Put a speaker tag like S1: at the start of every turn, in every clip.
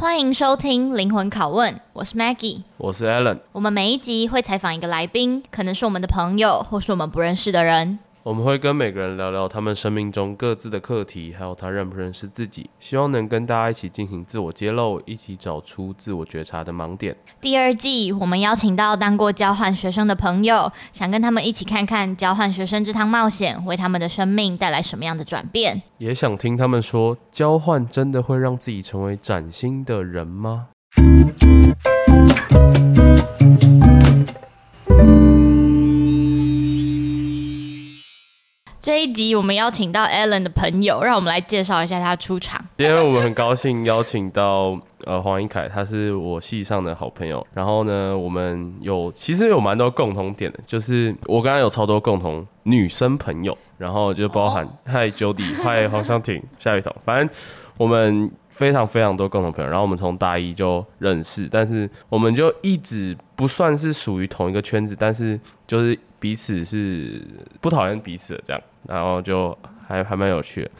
S1: 欢迎收听灵魂拷问，我是 Maggie，
S2: 我是 Alan。
S1: 我们每一集会采访一个来宾，可能是我们的朋友，或是我们不认识的人。
S2: 我们会跟每个人聊聊他们生命中各自的课题，还有他认不认识自己，希望能跟大家一起进行自我揭露，一起找出自我觉察的盲点。
S1: 第二季我们邀请到当过交换学生的朋友，想跟他们一起看看交换学生这趟冒险为他们的生命带来什么样的转变，
S2: 也想听他们说，交换真的会让自己成为崭新的人吗？
S1: 这一集我们邀请到 Alan 的朋友，让我们来介绍一下他出场。
S2: 今天我们很高兴邀请到呃黄一凯，他是我系上的好朋友。然后呢，我们有其实有蛮多共同点的，就是我刚刚有超多共同女生朋友，然后就包含嗨 Jody，嗨黄湘婷，夏雨桐，反正我们非常非常多共同朋友。然后我们从大一就认识，但是我们就一直不算是属于同一个圈子，但是就是。彼此是不讨厌彼此的这样，然后就还还蛮有趣的，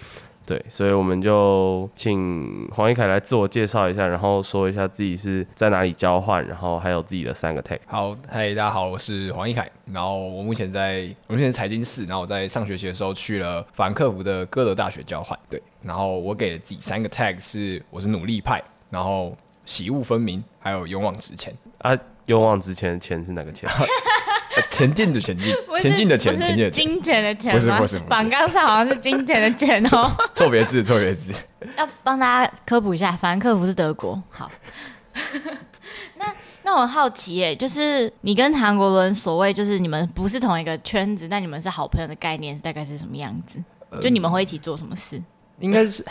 S2: 对，所以我们就请黄一凯来自我介绍一下，然后说一下自己是在哪里交换，然后还有自己的三个 tag。
S3: 好，嗨，大家好，我是黄一凯，然后我目前在我目前财经四，然后我在上学期的时候去了法兰克福的哥德大学交换，对，然后我给了自己三个 tag 是我是努力派，然后喜恶分明，还有勇往直前。
S2: 啊，勇往直前的前是哪个前？
S3: 前进的前进，前进的前，前进的
S1: 金钱的钱，
S3: 不是不是，
S1: 榜纲上好像是金钱的钱哦，
S3: 错别字，错别字。
S1: 要帮大家科普一下，法兰克福是德国。好，那那我很好奇耶，就是你跟韩国人所谓就是你们不是同一个圈子，但你们是好朋友的概念大概是什么样子？就你们会一起做什么事？嗯、
S3: 应该是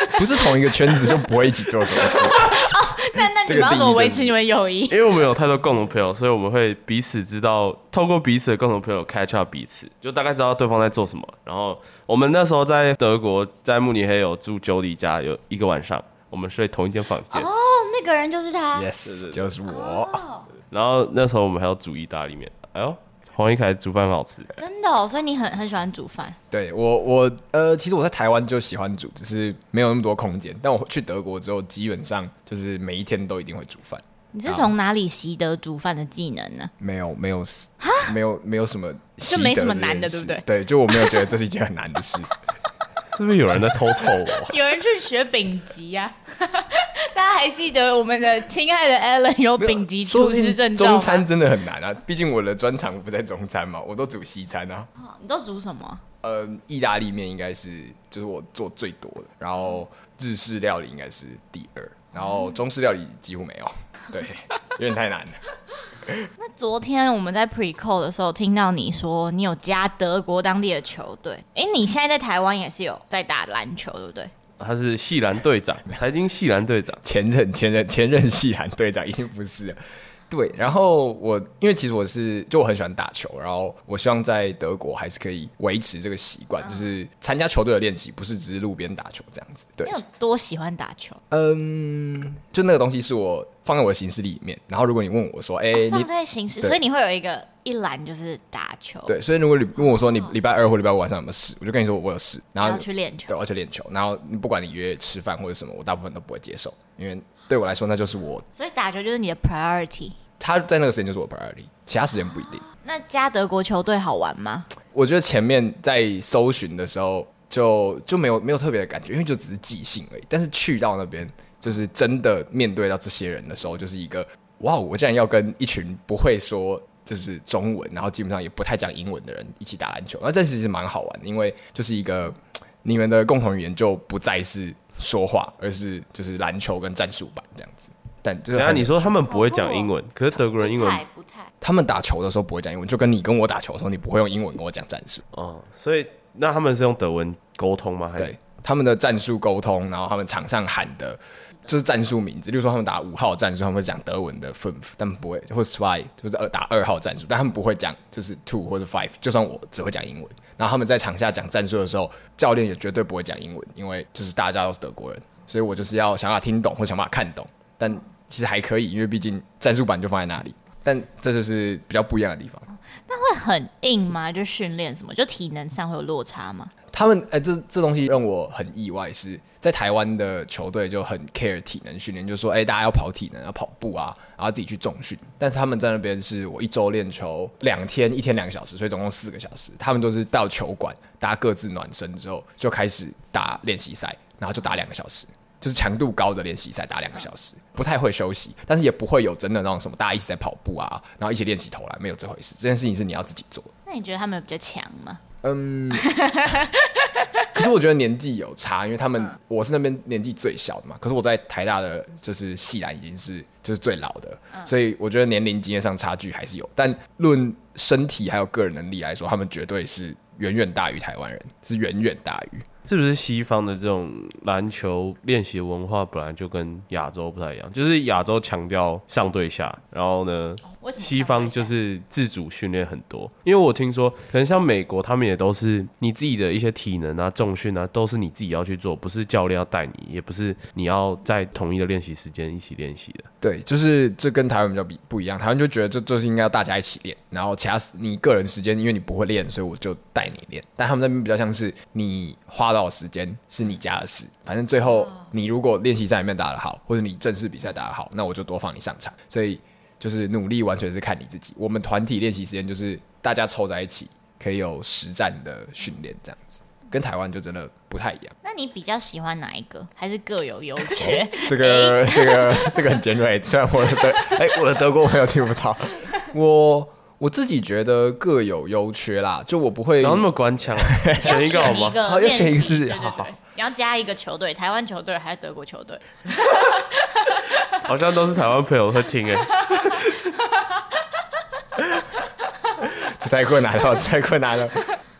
S3: 不是同一个圈子就不会一起做什么事。
S1: 那那你们要怎么维持你们友谊？
S2: 因为我们有太多共同朋友，所以我们会彼此知道，透过彼此的共同朋友 catch up 彼此，就大概知道对方在做什么。然后我们那时候在德国，在慕尼黑有住 Jody 家，有一个晚上，我们睡同一间房间。
S1: 哦，那个人就是他
S3: ，Yes，就是我。
S2: 然后那时候我们还要煮意大利面。哎呦。黄一凯煮饭很好吃，
S1: 真的哦，所以你很很喜欢煮饭。
S3: 对我，我呃，其实我在台湾就喜欢煮，只是没有那么多空间。但我去德国之后，基本上就是每一天都一定会煮饭。
S1: 你是从哪里习得煮饭的技能呢？
S3: 没有，没有，没有，没有什么，
S1: 就没什么难的，对不对？
S3: 对，就我没有觉得这是一件很难的事。
S2: 是不是有人在偷凑我？
S1: 有人去学丙级呀？大家还记得我们的亲爱的 Alan 有丙级厨师证照？
S3: 中餐真的很难啊，毕竟我的专长不在中餐嘛，我都煮西餐啊。
S1: 你都煮什么？
S3: 呃，意大利面应该是就是我做最多的，然后日式料理应该是第二，然后中式料理几乎没有，对，有点太难了。
S1: 那昨天我们在 pre call 的时候，听到你说你有加德国当地的球队，哎、欸，你现在在台湾也是有在打篮球，对不对？
S2: 他是系篮队长，财经系篮队长，
S3: 前任前任前任系篮队长已经不是了。对，然后我因为其实我是就我很喜欢打球，然后我希望在德国还是可以维持这个习惯，嗯、就是参加球队的练习，不是只是路边打球这样子。对，
S1: 你有多喜欢打球？
S3: 嗯，就那个东西是我放在我的行事历里面。然后如果你问我说，哎、欸，
S1: 放在行事，所以你会有一个一栏就是打球。
S3: 对，所以如果你问我说你礼拜二或礼拜五晚上有没有事，我就跟你说我有事，然后
S1: 要去练球，
S3: 对，我要去练球。然后不管你约吃饭或者什么，我大部分都不会接受，因为。对我来说，那就是我。
S1: 所以打球就是你的 priority。
S3: 他在那个时间就是我的 priority，其他时间不一定。
S1: 那加德国球队好玩吗？
S3: 我觉得前面在搜寻的时候就就没有没有特别的感觉，因为就只是即兴而已。但是去到那边，就是真的面对到这些人的时候，就是一个哇，我竟然要跟一群不会说就是中文，然后基本上也不太讲英文的人一起打篮球。那这其实蛮好玩的，因为就是一个你们的共同语言就不再是。说话，而是就是篮球跟战术版这样子。但就是，
S2: 等下你说他们不会讲英文，可是德国人英文
S1: 不太。
S3: 他们打球的时候不会讲英文，就跟你跟我打球的时候，你不会用英文跟我讲战术。
S2: 哦，所以那他们是用德文沟通吗？还是？
S3: 对，他们的战术沟通，然后他们场上喊的就是战术名字。例如说他们打五号战术，他们会讲德文的 fünf，但不会或 zwei 就是二打二号战术，但他们不会讲就是 two 或者 five。就算我只会讲英文。然后他们在场下讲战术的时候，教练也绝对不会讲英文，因为就是大家都是德国人，所以我就是要想办法听懂或想办法看懂。但其实还可以，因为毕竟战术板就放在那里。但这就是比较不一样的地方。
S1: 那会很硬吗？就训练什么？就体能上会有落差吗？
S3: 他们哎、欸，这这东西让我很意外是，是在台湾的球队就很 care 体能训练，就是说，哎、欸，大家要跑体能，要跑步啊，然后自己去重训。但他们在那边是我一周练球两天，一天两个小时，所以总共四个小时。他们都是到球馆，大家各自暖身之后就开始打练习赛，然后就打两个小时，就是强度高的练习赛，打两个小时，不太会休息，但是也不会有真的那种什么大家一起在跑步啊，然后一起练习投篮，没有这回事。这件事情是你要自己做。
S1: 那你觉得他们比较强吗？
S3: 嗯，可是我觉得年纪有差，因为他们我是那边年纪最小的嘛。可是我在台大的就是系篮已经是就是最老的，所以我觉得年龄经验上差距还是有。但论身体还有个人能力来说，他们绝对是远远大于台湾人，是远远大于。
S2: 是不是西方的这种篮球练习文化本来就跟亚洲不太一样？就是亚洲强调上对下，然后呢，西方就是自主训练很多。因为我听说，可能像美国，他们也都是你自己的一些体能啊、重训啊，都是你自己要去做，不是教练要带你，也不是你要在同一的练习时间一起练习的。
S3: 对，就是这跟台湾比较比不一样。台湾就觉得这这是应该要大家一起练，然后其他你个人时间，因为你不会练，所以我就带你练。但他们那边比较像是你花到时间是你家的事，反正最后你如果练习赛里面打得好，或者你正式比赛打得好，那我就多放你上场。所以就是努力完全是看你自己。我们团体练习时间就是大家凑在一起，可以有实战的训练这样子，跟台湾就真的不太一样。
S1: 那你比较喜欢哪一个？还是各有优缺？
S3: 哦、这个这个这个很尖锐，虽然我的德哎、欸、我的德国朋友听不到 我。我自己觉得各有优缺啦，就我不会
S2: 然后那么官腔，选一个好吗？
S3: 好，要选一个是，
S1: 对对对
S3: 好好。
S1: 你要加一个球队，台湾球队还是德国球队？
S2: 好像都是台湾朋友会听哎。
S3: 这太困难了，这太困难了。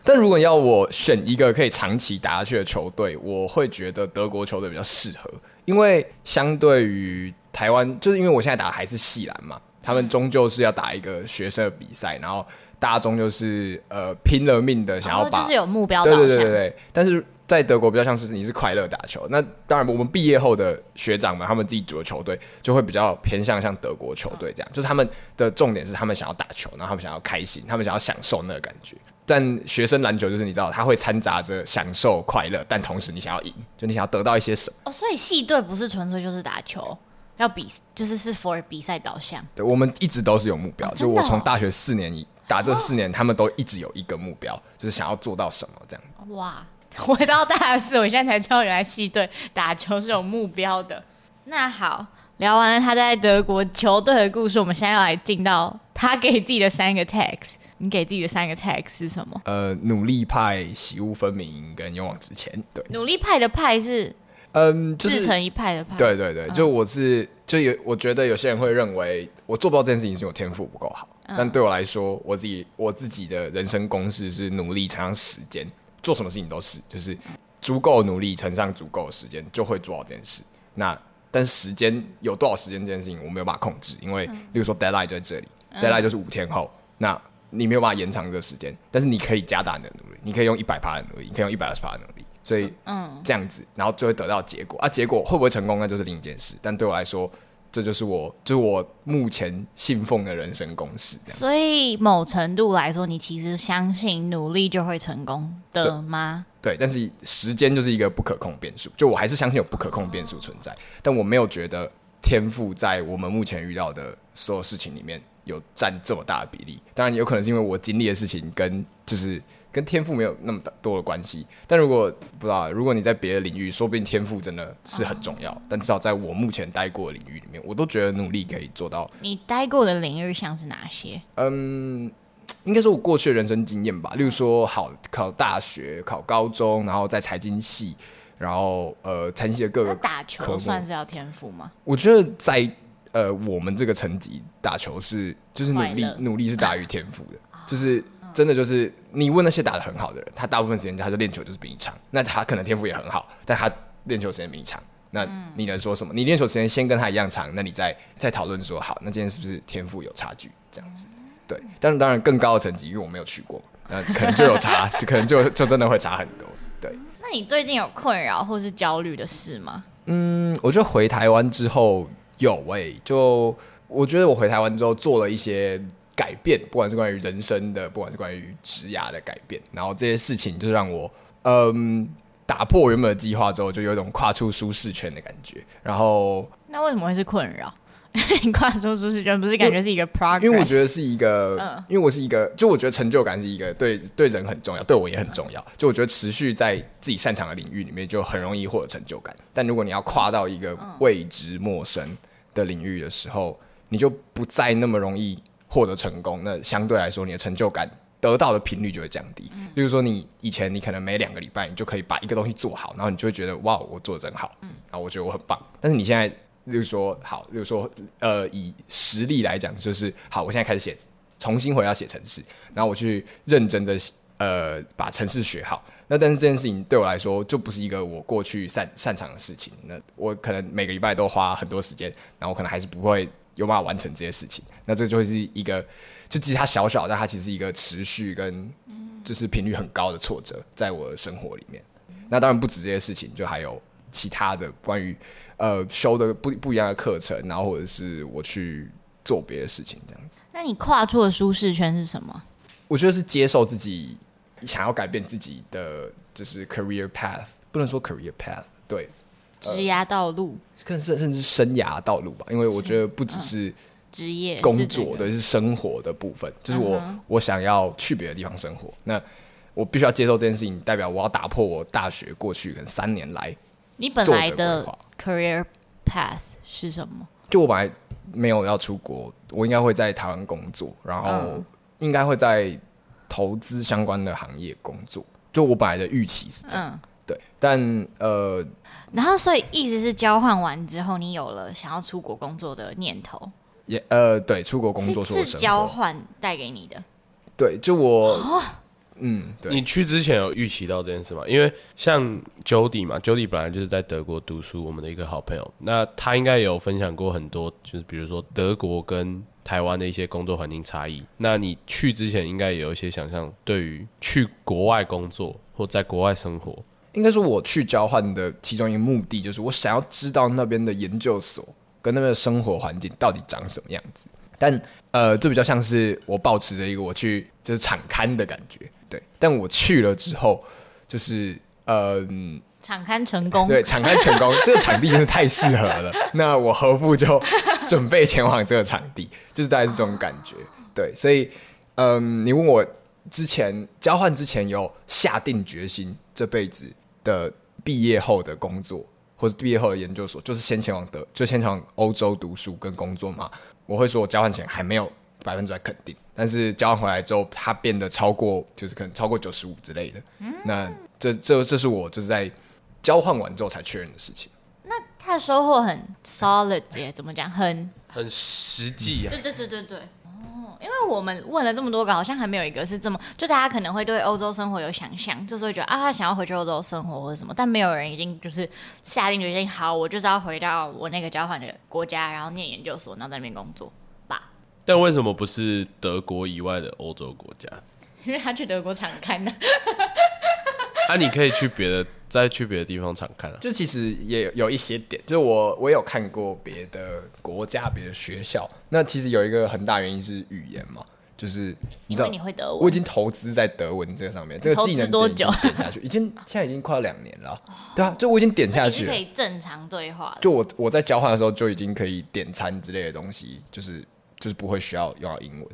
S3: 但如果要我选一个可以长期打下去的球队，我会觉得德国球队比较适合，因为相对于台湾，就是因为我现在打的还是系篮嘛。他们终究是要打一个学生的比赛，然后大家终究是呃拼了命的想要把，
S1: 就是有目标。
S3: 对对对对对。但是在德国比较像是你是快乐打球，那当然我们毕业后的学长们，他们自己组的球队就会比较偏向像德国球队这样，就是他们的重点是他们想要打球，然后他们想要开心，他们想要享受那个感觉。但学生篮球就是你知道，他会掺杂着享受快乐，但同时你想要赢，就你想要得到一些什么。
S1: 哦，所以系队不是纯粹就是打球。要比就是是 for 比赛导向，
S3: 对，我们一直都是有目
S1: 标。
S3: 就我从大学四年打这四年，他们都一直有一个目标，就是想要做到什么这样。
S1: 哇，回到大四，我现在才知道原来系队打球是有目标的。那好，聊完了他在德国球队的故事，我们现在要来进到他给自己的三个 tag。你给自己的三个 tag 是什么？
S3: 呃，努力派、喜恶分明跟勇往直前。对，
S1: 努力派的派是。
S3: 嗯，就是
S1: 自成一派的派。
S3: 对对对，就我是就有，我觉得有些人会认为我做不到这件事情是我天赋不够好，嗯，但对我来说，我自己我自己的人生公式是努力乘上时间，做什么事情都是，就是足够努力乘上足够的时间就会做好这件事。那但是时间有多少时间这件事情我没有办法控制，因为例如说 deadline 就在这里，嗯，deadline 就是五天后，那你没有办法延长这个时间，但是你可以加大你的努力，你可以用一百趴的努力，你可以用一百二十趴的努力。所以，嗯，这样子，然后就会得到结果啊。结果会不会成功，那就是另一件事。但对我来说，这就是我，就是我目前信奉的人生公式。这样。
S1: 所以，某程度来说，你其实相信努力就会成功的吗？
S3: 对，对，但是时间就是一个不可控变数。就我还是相信有不可控变数存在，但我没有觉得天赋在我们目前遇到的所有事情里面有占这么大的比例。当然，有可能是因为我经历的事情跟就是。跟天赋没有那么多的关系，但如果不知道，如果你在别的领域，说不定天赋真的是很重要。但至少在我目前待过的领域里面，我都觉得努力可以做到。
S1: 你待过的领域像是哪些？
S3: 嗯，应该说我过去的人生经验吧。例如说，好考大学、考高中，然后在财经系，然后呃，财经系的各个
S1: 打球算是要天赋吗？
S3: 我觉得在呃我们这个层级打球是就是努力努力是大于天赋的，就是。真的就是你问那些打的很好的人，他大部分时间他就练球就是比你长，那他可能天赋也很好，但他练球时间比你长，那你能说什么？你练球时间先跟他一样长，那你再再讨论说好，那今天是不是天赋有差距？这样子，对。但是当然更高的成绩，因为我没有去过，那可能就有差，就 可能就就真的会差很多。对。
S1: 那你最近有困扰或是焦虑的事吗？
S3: 嗯，我觉得回台湾之后有诶、欸，就我觉得我回台湾之后做了一些。改变，不管是关于人生的，不管是关于职涯的改变，然后这些事情就是让我，嗯，打破原本的计划之后，就有一种跨出舒适圈的感觉。然后，
S1: 那为什么会是困扰？你跨出舒适圈不是感觉是一个 progress？
S3: 因为我觉得是一个，
S1: 嗯、
S3: 因为我是一个，就我觉得成就感是一个对对人很重要，对我也很重要。就我觉得持续在自己擅长的领域里面，就很容易获得成就感。但如果你要跨到一个未知陌生的领域的时候，你就不再那么容易获得成功。那相对来说，你的成就感。得到的频率就会降低。例如说，你以前你可能每两个礼拜你就可以把一个东西做好，然后你就会觉得哇，我做的真好，嗯，然后我觉得我很棒。但是你现在，例如说，好，例如说，呃，以实力来讲，就是好，我现在开始写，重新回到写程式，然后我去认真的呃把程式学好。那但是这件事情对我来说，就不是一个我过去擅擅长的事情。那我可能每个礼拜都花很多时间，然后我可能还是不会有办法完成这些事情。那这就会是一个。就其实它小小，但它其实是一个持续跟就是频率很高的挫折，在我的生活里面。那当然不止这些事情，就还有其他的关于呃修的不不一样的课程，然后或者是我去做别的事情这样子。
S1: 那你跨出的舒适圈是什么？
S3: 我觉得是接受自己想要改变自己的就是 career path，不能说 career path，对，
S1: 职涯道路，
S3: 更甚甚至生涯道路吧，因为我觉得不只是。
S1: 职业
S3: 工作的是生活的部分，就是我、嗯、我想要去别的地方生活，那我必须要接受这件事情，代表我要打破我大学过去可能三年来
S1: 你本来的 career path 是什么？
S3: 就我本来没有要出国，我应该会在台湾工作，然后应该会在投资相关的行业工作。就我本来的预期是这样，嗯、对，但呃，
S1: 然后所以意思是交换完之后，你有了想要出国工作的念头。
S3: 也、呃，对，出国工作是
S1: 是交换带给你的。
S3: 对，就我，哦、嗯，对。
S2: 你去之前有预期到这件事吗？因为像 Jody 嘛，Jody 本来就是在德国读书，我们的一个好朋友。那他应该有分享过很多，就是比如说德国跟台湾的一些工作环境差异。那你去之前应该也有一些想象，对于去国外工作或在国外生活。
S3: 应该说，我去交换的其中一个目的，就是我想要知道那边的研究所。跟那边的生活环境到底长什么样子？但呃，这比较像是我抱持着一个我去就是场刊的感觉，对。但我去了之后，就是呃，
S1: 场刊成功，
S3: 对，场刊成功，这个场地真是太适合了。那我何不就准备前往这个场地？就是大概是这种感觉，对。所以，嗯、你问我之前交换之前有下定决心这辈子的毕业后的工作。或者毕业后的研究所，就是先前往德，就先前往欧洲读书跟工作嘛。我会说，我交换前还没有百分之百肯定，但是交换回来之后，它变得超过，就是可能超过九十五之类的。嗯，那这这这是我就是在交换完之后才确认的事情。
S1: 那他的收获很 solid 耶，怎么讲？很
S2: 很实际啊。
S1: 对对对对对。因为我们问了这么多个，好像还没有一个是这么，就大家可能会对欧洲生活有想象，就是会觉得啊，他想要回去欧洲生活或者什么，但没有人已经就是下定决心，好，我就是要回到我那个交换的国家，然后念研究所，然后在那边工作吧。
S2: 但为什么不是德国以外的欧洲国家？
S1: 因为他去德国常看的。
S2: 那、啊、你可以去别的。再去别的地方常看啊，
S3: 就其实也有一些点，就是我我有看过别的国家、别的学校。那其实有一个很大原因是语言嘛，就是你知道
S1: 你会德文，
S3: 我已经投资在德文这个上面，这个技能
S1: 多久
S3: 点下去？已经现在已经快要两年了，对啊，就我已经点下去了，
S1: 可以正常对话。
S3: 就我我在交换的时候就已经可以点餐之类的东西，就是就是不会需要用到英文，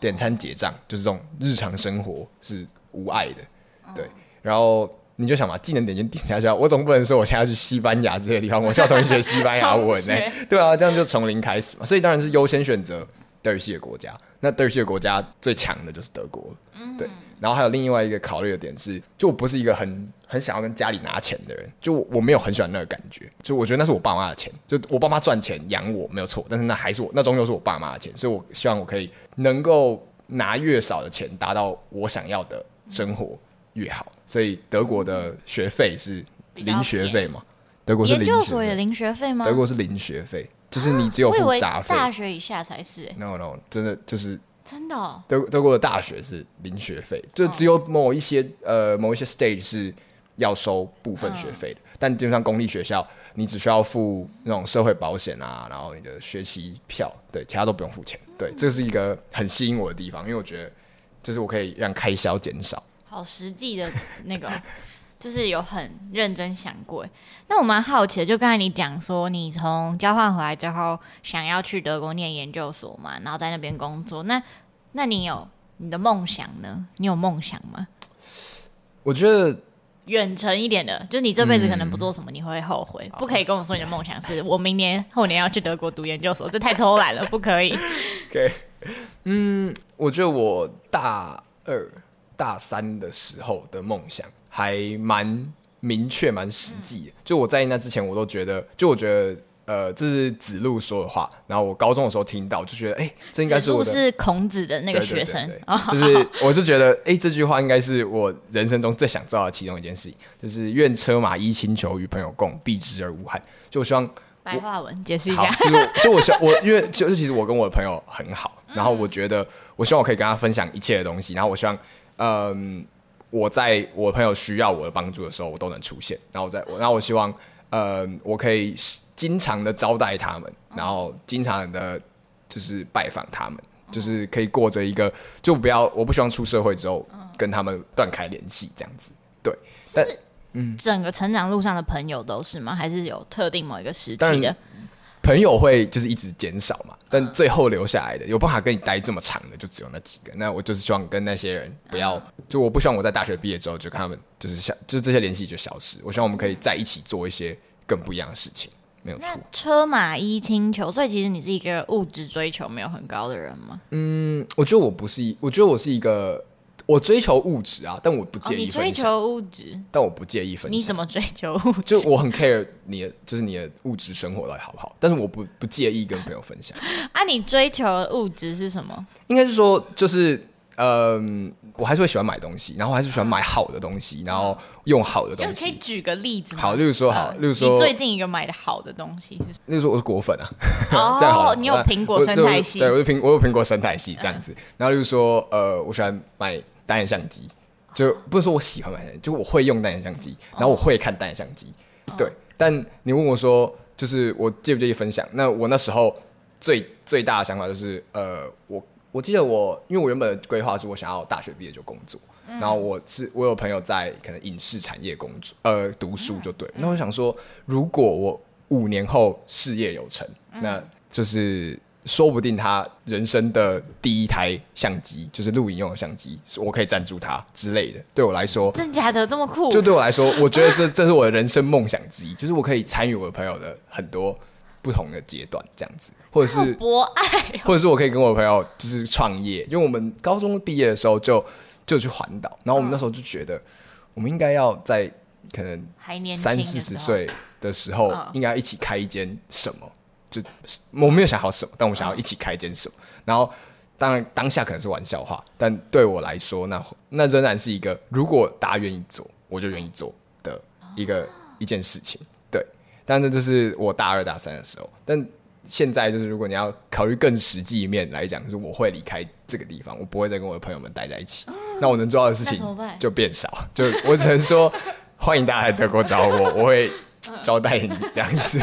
S3: 点餐结账就是这种日常生活是无碍的，对，然后。你就想把，技能点就点下去啊，我总不能说我现在要去西班牙这些地方，我需要重新学西班牙文 呢、欸？对啊，这样就从零开始嘛。所以当然是优先选择德语系的国家。那德语系的国家最强的就是德国，对。然后还有另外一个考虑的点是，就我不是一个很很想要跟家里拿钱的人，就我没有很喜欢那个感觉，就我觉得那是我爸妈的钱，就我爸妈赚钱养我没有错，但是那还是我，那终究是我爸妈的钱，所以我希望我可以能够拿越少的钱，达到我想要的生活越好。所以德国的学费是零学费嘛？德国是零学费，研究所
S1: 也零学费吗？
S3: 德国是零学费，就是你只有付杂费。
S1: 大学以下才是、欸。
S3: No No，真的就是
S1: 真的、哦。
S3: 德德国的大学是零学费，就只有某一些、哦、呃某一些 stage 是要收部分学费的，嗯、但基本上公立学校你只需要付那种社会保险啊，然后你的学习票，对，其他都不用付钱。对，这是一个很吸引我的地方，因为我觉得就是我可以让开销减少。
S1: 好实际的那个就是有很认真想过。那我蛮好奇的，就刚才你讲说，你从交换回来之后，想要去德国念研究所嘛，然后在那边工作。那那你有你的梦想呢？你有梦想吗？
S3: 我觉得。
S1: 远程一点的，就是你这辈子可能不做什么，你会后悔。嗯、不可以跟我说你的梦想是我明年后年要去德国读研究所，这太偷懒了，不可以。
S3: OK，嗯，我觉得我大二、大三的时候的梦想还蛮明确、蛮实际的。嗯、就我在那之前，我都觉得，就我觉得。呃，这是子路说的话。然后我高中的时候听到，就觉得，哎，这应该是我的。
S1: 是孔子的那个学生，
S3: 就是我就觉得，哎，这句话应该是我人生中最想做到的其中一件事情，就是愿车马衣轻裘与朋友共，避之而无憾。就我希望
S1: 白话文解释一下，
S3: 就就我想我因为就是其实 我跟我的朋友很好，然后我觉得我希望我可以跟他分享一切的东西，然后我希望，嗯，我在我朋友需要我的帮助的时候，我都能出现。然后我在，然后我希望，嗯，我可以。经常的招待他们，然后经常的，就是拜访他们，嗯、就是可以过着一个，就不要，我不希望出社会之后跟他们断开联系这样子。对，但嗯，
S1: 整个成长路上的朋友都是吗？还是有特定某一个时期的
S3: 朋友会就是一直减少嘛？但最后留下来的有办法跟你待这么长的，就只有那几个。那我就是希望跟那些人不要，嗯、就我不希望我在大学毕业之后就跟他们就是消，就是这些联系就消失。我希望我们可以在一起做一些更不一样的事情。没有错，
S1: 车马衣轻裘，所以其实你是一个物质追求没有很高的人吗？
S3: 嗯，我觉得我不是一，我觉得我是一个，我追求物质啊，但我不介意分享。哦、你追求物质，但我不介意分享。
S1: 你怎么追求物质？
S3: 就我很 care 你的，就是你的物质生活到底好不好？但是我不不介意跟朋友分享。
S1: 啊，你追求的物质是什么？
S3: 应该是说，就是。嗯，我还是会喜欢买东西，然后还是喜欢买好的东西，然后用好的东西。
S1: 可以举个例子吗？
S3: 好，例如说，好，例如说，
S1: 最近一个买的好的东西是什么？
S3: 例如说，我是果粉啊。
S1: 哦，你有苹果生态系？
S3: 对，我是苹，我有苹果生态系这样子。然后例如说，呃，我喜欢买单眼相机，就不是说我喜欢买，就我会用单眼相机，然后我会看单眼相机。对，但你问我说，就是我介不介意分享？那我那时候最最大的想法就是，呃，我。我记得我，因为我原本的规划是我想要大学毕业就工作，嗯、然后我是我有朋友在可能影视产业工作，呃，读书就对。那、嗯、我想说，如果我五年后事业有成，嗯、那就是说不定他人生的第一台相机就是录影用的相机，我可以赞助他之类的。对我来说，
S1: 真假的这么酷？
S3: 就对我来说，我觉得这 这是我的人生梦想之一，就是我可以参与我的朋友的很多。不同的阶段这样子，或者是
S1: 博爱，
S3: 或者是我可以跟我朋友就是创业，因为我们高中毕业的时候就就去环岛，然后我们那时候就觉得，我们应该要在可能三四十岁的时候，应该要一起开一间什么，就我没有想好什么，但我想要一起开一间什么，然后当然当下可能是玩笑话，但对我来说，那那仍然是一个如果大家愿意做，我就愿意做的一个一件事情。对但那就是我大二大三的时候，但现在就是如果你要考虑更实际一面来讲，就是我会离开这个地方，我不会再跟我的朋友们待在一起。嗯、那我能做到的事情就变少，就我只能说欢迎大家来德国找我，我会招待你这样子。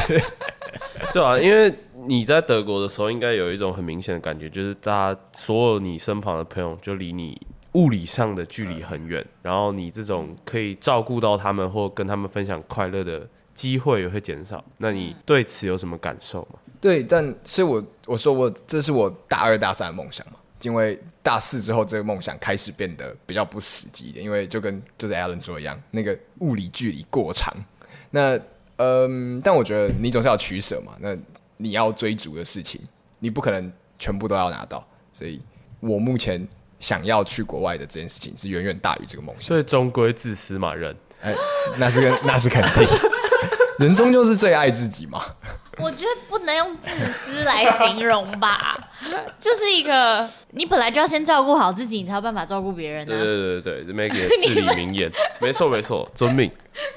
S2: 对啊，因为你在德国的时候，应该有一种很明显的感觉，就是大家所有你身旁的朋友就离你物理上的距离很远，嗯、然后你这种可以照顾到他们或跟他们分享快乐的。机会也会减少，那你对此有什么感受吗？
S3: 对，但所以我，我我说我这是我大二大三的梦想嘛，因为大四之后这个梦想开始变得比较不实际一点，因为就跟就是 Alan 说一样，那个物理距离过长。那嗯，但我觉得你总是要取舍嘛，那你要追逐的事情，你不可能全部都要拿到，所以我目前想要去国外的这件事情是远远大于这个梦想，
S2: 所以终归自私嘛，人，
S3: 哎，那是跟 那是肯定。人终究是最爱自己嘛？
S1: 我觉得不能用自私来形容吧，就是一个你本来就要先照顾好自己，你才有办法照顾别人、
S2: 对对对对，Maggie 至理名言，没错没错，遵命。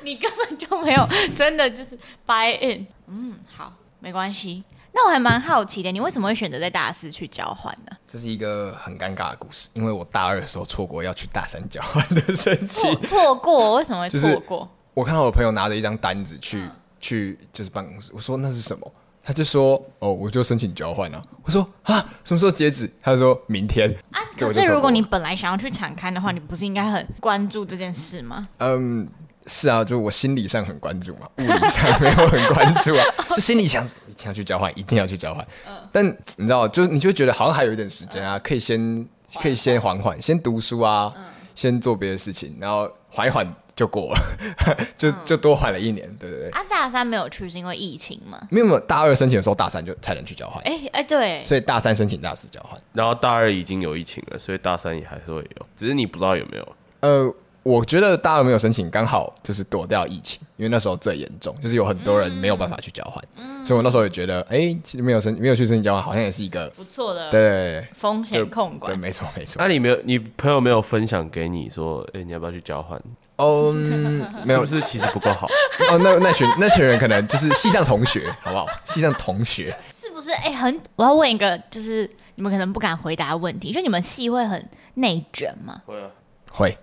S1: 你根本就没有真的就是 buy in。嗯，好，没关系。那我还蛮好奇的，你为什么会选择在大四去交换呢？
S3: 这是一个很尴尬的故事，因为我大二的时候错过要去大三交换的申请。
S1: 错过？为什么会错过？
S3: 我看到我朋友拿着一张单子去、去就是办公室，我说那是什么？他就说哦，我就申请交换啊。我说啊，什么时候截止？他说明天。
S1: 啊，可是如果你本来想要去产刊的话，你不是应该很关注这件事吗？
S3: 嗯，是啊，就我心理上很关注嘛，物理上没有很关注啊，就心里想一定要去交换，一定要去交换。嗯，但你知道，就是你就觉得好像还有一点时间啊，可以先可以先缓缓，先读书啊，先做别的事情，然后缓一缓就过了，就就多缓了一年，对对对。
S1: 啊，大三没有去是因为疫情吗？
S3: 没有没有，大二申请的时候，大三就才能去交换。
S1: 哎哎，对，
S3: 所以大三申请，大四交换，
S2: 然后大二已经有疫情了，所以大三也还是会有，只是你不知道有没有。
S3: 呃。我觉得大二没有申请，刚好就是躲掉疫情，因为那时候最严重，就是有很多人没有办法去交换，嗯、所以我那时候也觉得，哎、欸，其实没有申没有去申请交换，好像也是一个
S1: 不错的
S3: 对
S1: 风险控管，
S3: 对，没错没错。
S2: 那、啊、你没有，你朋友没有分享给你说，哎、欸，你要不要去交换？
S3: 哦、嗯，没有，
S2: 是其实不够好？
S3: 哦，那那群那群人可能就是系上同学，好不好？系上同学
S1: 是不是？哎、欸，很，我要问一个，就是你们可能不敢回答的问题，就你们系会很内卷吗？
S2: 会啊。
S3: 会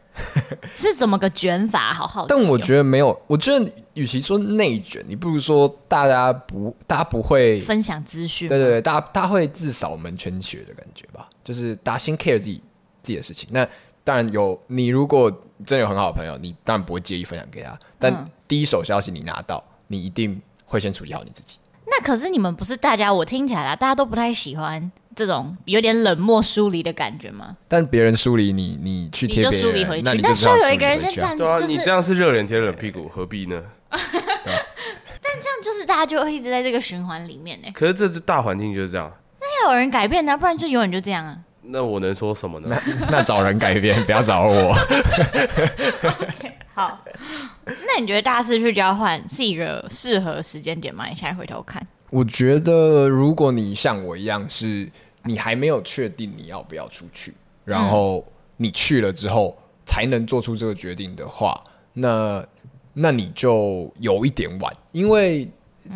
S1: 是怎么个卷法？好好、哦，
S3: 但我觉得没有。我觉得与其说内卷，你不如说大家不，大家不会
S1: 分享资讯。
S3: 对对对，大家大家会自扫门前雪的感觉吧？就是大家先 care 自己自己的事情。那当然有，你如果真的有很好的朋友，你当然不会介意分享给他。但第一手消息你拿到，你一定会先处理好你自己。
S1: 那可是你们不是大家，我听起来啦，大家都不太喜欢。这种有点冷漠疏离的感觉吗？
S3: 但别人疏离你，你去贴别人，
S1: 疏离回去，
S3: 那
S1: 但是有一个人先站，
S2: 对啊，
S1: 就是、
S2: 你这样是热脸贴冷屁股，何必呢？
S1: 但这样就是大家就会一直在这个循环里面呢。
S2: 可是这是大环境就是这样，
S1: 那要有人改变呢、啊，不然就永远就这样啊。
S2: 那我能说什么呢？
S3: 那那找人改变，不要找我。
S1: okay, 好，那你觉得大四去交换是一个适合时间点吗？你现在回头看，
S3: 我觉得如果你像我一样是。你还没有确定你要不要出去，然后你去了之后才能做出这个决定的话，那那你就有一点晚，因为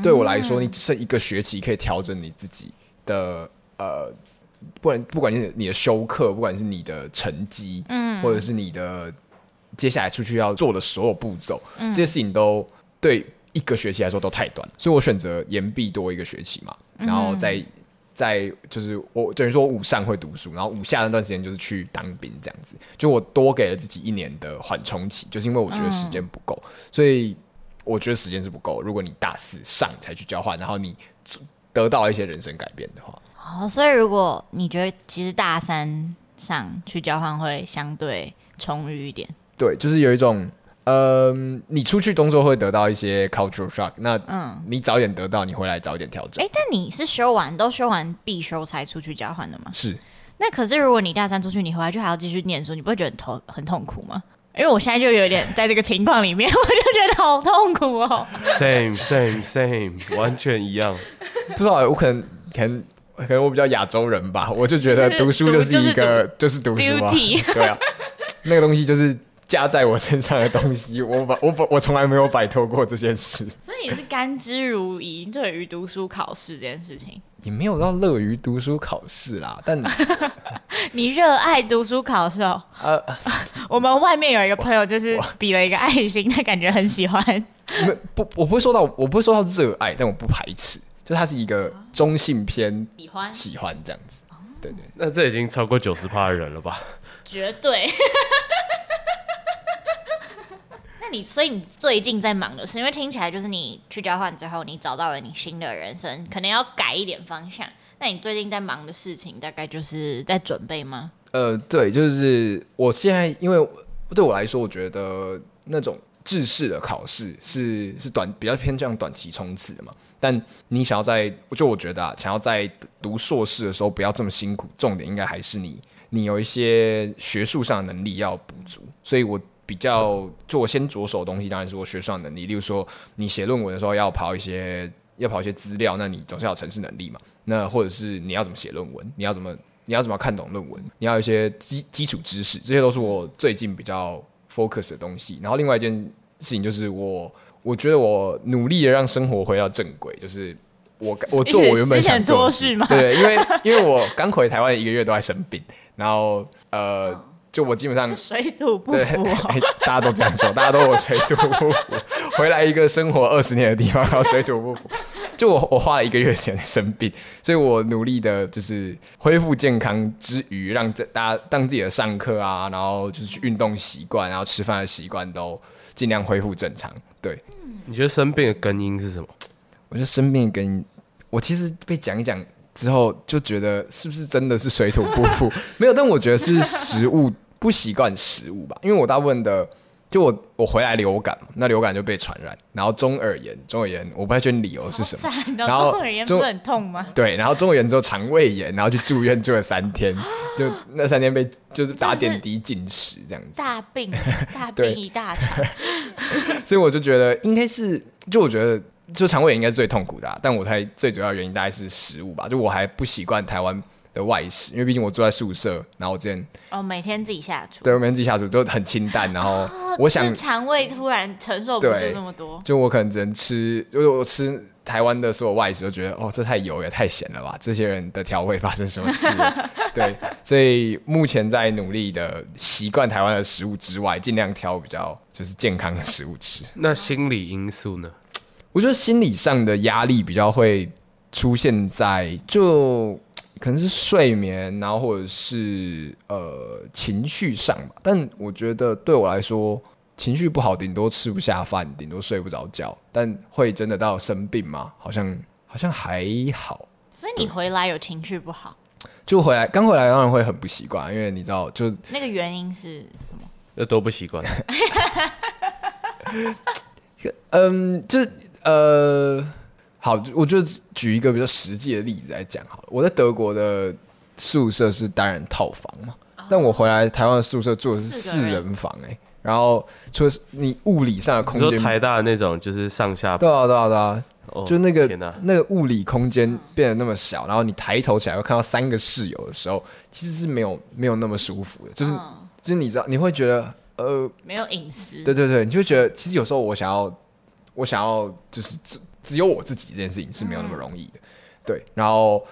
S3: 对我来说，你只剩一个学期可以调整你自己的呃，不然不管是你的修课，不管是你的成绩，嗯，或者是你的接下来出去要做的所有步骤，这些事情都对一个学期来说都太短，所以我选择延毕多一个学期嘛，然后再。在就是我等于说我五上会读书，然后五下那段时间就是去当兵这样子，就我多给了自己一年的缓冲期，就是因为我觉得时间不够，嗯、所以我觉得时间是不够。如果你大四上才去交换，然后你得到一些人生改变的话，
S1: 哦，所以如果你觉得其实大三上去交换会相对充裕一点，
S3: 对，就是有一种。嗯，你出去工作会得到一些 cultural shock，那嗯，你早点得到，你回来早点调整。哎、
S1: 欸，但你是修完都修完必修才出去交换的吗？
S3: 是。
S1: 那可是如果你大三出去，你回来就还要继续念书，你不会觉得很痛很痛苦吗？因为我现在就有点在这个情况里面，我就觉得好痛苦哦。
S2: Same same same，完全一样。
S3: 不知道，我可能可能可能我比较亚洲人吧，我就觉得读书就是一个就是读书啊，对啊，那个东西就是。加在我身上的东西，我把 我把我从来没有摆脱过这件事，
S1: 所以你是甘之如饴。对于读书考试这件事情，
S3: 你没有到乐于读书考试啦，但
S1: 你热爱读书考试哦。呃，我们外面有一个朋友，就是比了一个爱心，他感觉很喜欢。
S3: 不，我不会说到，我不会说到热爱，但我不排斥，就他是一个中性偏喜欢喜欢这样子。对，对对，
S2: 那这已经超过九十趴的人了吧？
S1: 绝对。那你所以你最近在忙的是，因为听起来就是你去交换之后，你找到了你新的人生，可能要改一点方向。那你最近在忙的事情，大概就是在准备吗？
S3: 呃，对，就是我现在，因为对我来说，我觉得那种制式的考试是是短比较偏向短期冲刺的嘛。但你想要在，就我觉得啊，想要在读硕士的时候不要这么辛苦，重点应该还是你你有一些学术上的能力要补足。所以我。比较做先着手的东西，当然是我学算能力。例如说，你写论文的时候要跑一些要跑一些资料，那你总是要有程式能力嘛。那或者是你要怎么写论文，你要怎么你要怎么看懂论文，你要一些基基础知识，这些都是我最近比较 focus 的东西。然后另外一件事情就是我我觉得我努力的让生活回到正轨，就是我我 做我原本想做的事嘛。对，因为因为我刚回台湾一个月都在生病，然后呃。就我基本上
S1: 水土不服、
S3: 大家都这样说，大家都我水土不服。回来一个生活二十年的地方，然后水土不服。就我我花了一个月时间生病，所以我努力的就是恢复健康之余，让这大家当自己的上课啊，然后就是去运动习惯，然后吃饭的习惯都尽量恢复正常。对，
S2: 你觉得生病的根因是什么？
S3: 我觉得生病的根因，我其实被讲一讲之后，就觉得是不是真的是水土不服？没有，但我觉得是食物不习惯食物吧，因为我大部分的。就我我回来流感嘛，那流感就被传染，然后中耳炎，中耳炎我不太确定理由是什么。
S1: 然后中耳炎不是很痛吗？
S3: 对，然后中耳炎之后肠胃炎，然后去住院住了三天，就那三天被就是打点滴进食这样子。
S1: 大病 大病一大场。
S3: 所以我就觉得应该是，就我觉得就肠胃炎应该是最痛苦的啊，但我猜最主要原因大概是食物吧，就我还不习惯台湾的外食，因为毕竟我住在宿舍，然后我之前
S1: 哦每天自己下厨，
S3: 对，我每天自己下厨都很清淡，然后我想
S1: 肠胃突然承受不住这么多，
S3: 就我可能只能吃，就是我吃台湾的所有外食，都觉得哦这太油也太咸了吧，这些人的调味发生什么事？对，所以目前在努力的习惯台湾的食物之外，尽量挑比较就是健康的食物吃。
S2: 那心理因素呢？
S3: 我觉得心理上的压力比较会出现在就。可能是睡眠，然后或者是呃情绪上吧。但我觉得对我来说，情绪不好，顶多吃不下饭，顶多睡不着觉。但会真的到生病吗？好像好像还好。
S1: 所以你回来有情绪不好？
S3: 就回来刚回来当然会很不习惯，因为你知道，就
S1: 那个原因是什么？
S2: 那都不习惯。
S3: 嗯，就呃。好，我就举一个比较实际的例子来讲好了。我在德国的宿舍是单人套房嘛，哦、但我回来台湾的宿舍住的是四人房哎、欸。然后除了你物理上的空间，
S2: 台大的那种就是上下
S3: 对啊对啊对啊，哦、就那
S2: 个
S3: 那个物理空间变得那么小，然后你抬头起来会看到三个室友的时候，其实是没有没有那么舒服的，就是、哦、就是你知道你会觉得呃
S1: 没有隐私，
S3: 对对对，你就会觉得其实有时候我想要我想要就是。只有我自己这件事情是没有那么容易的，嗯、对。然后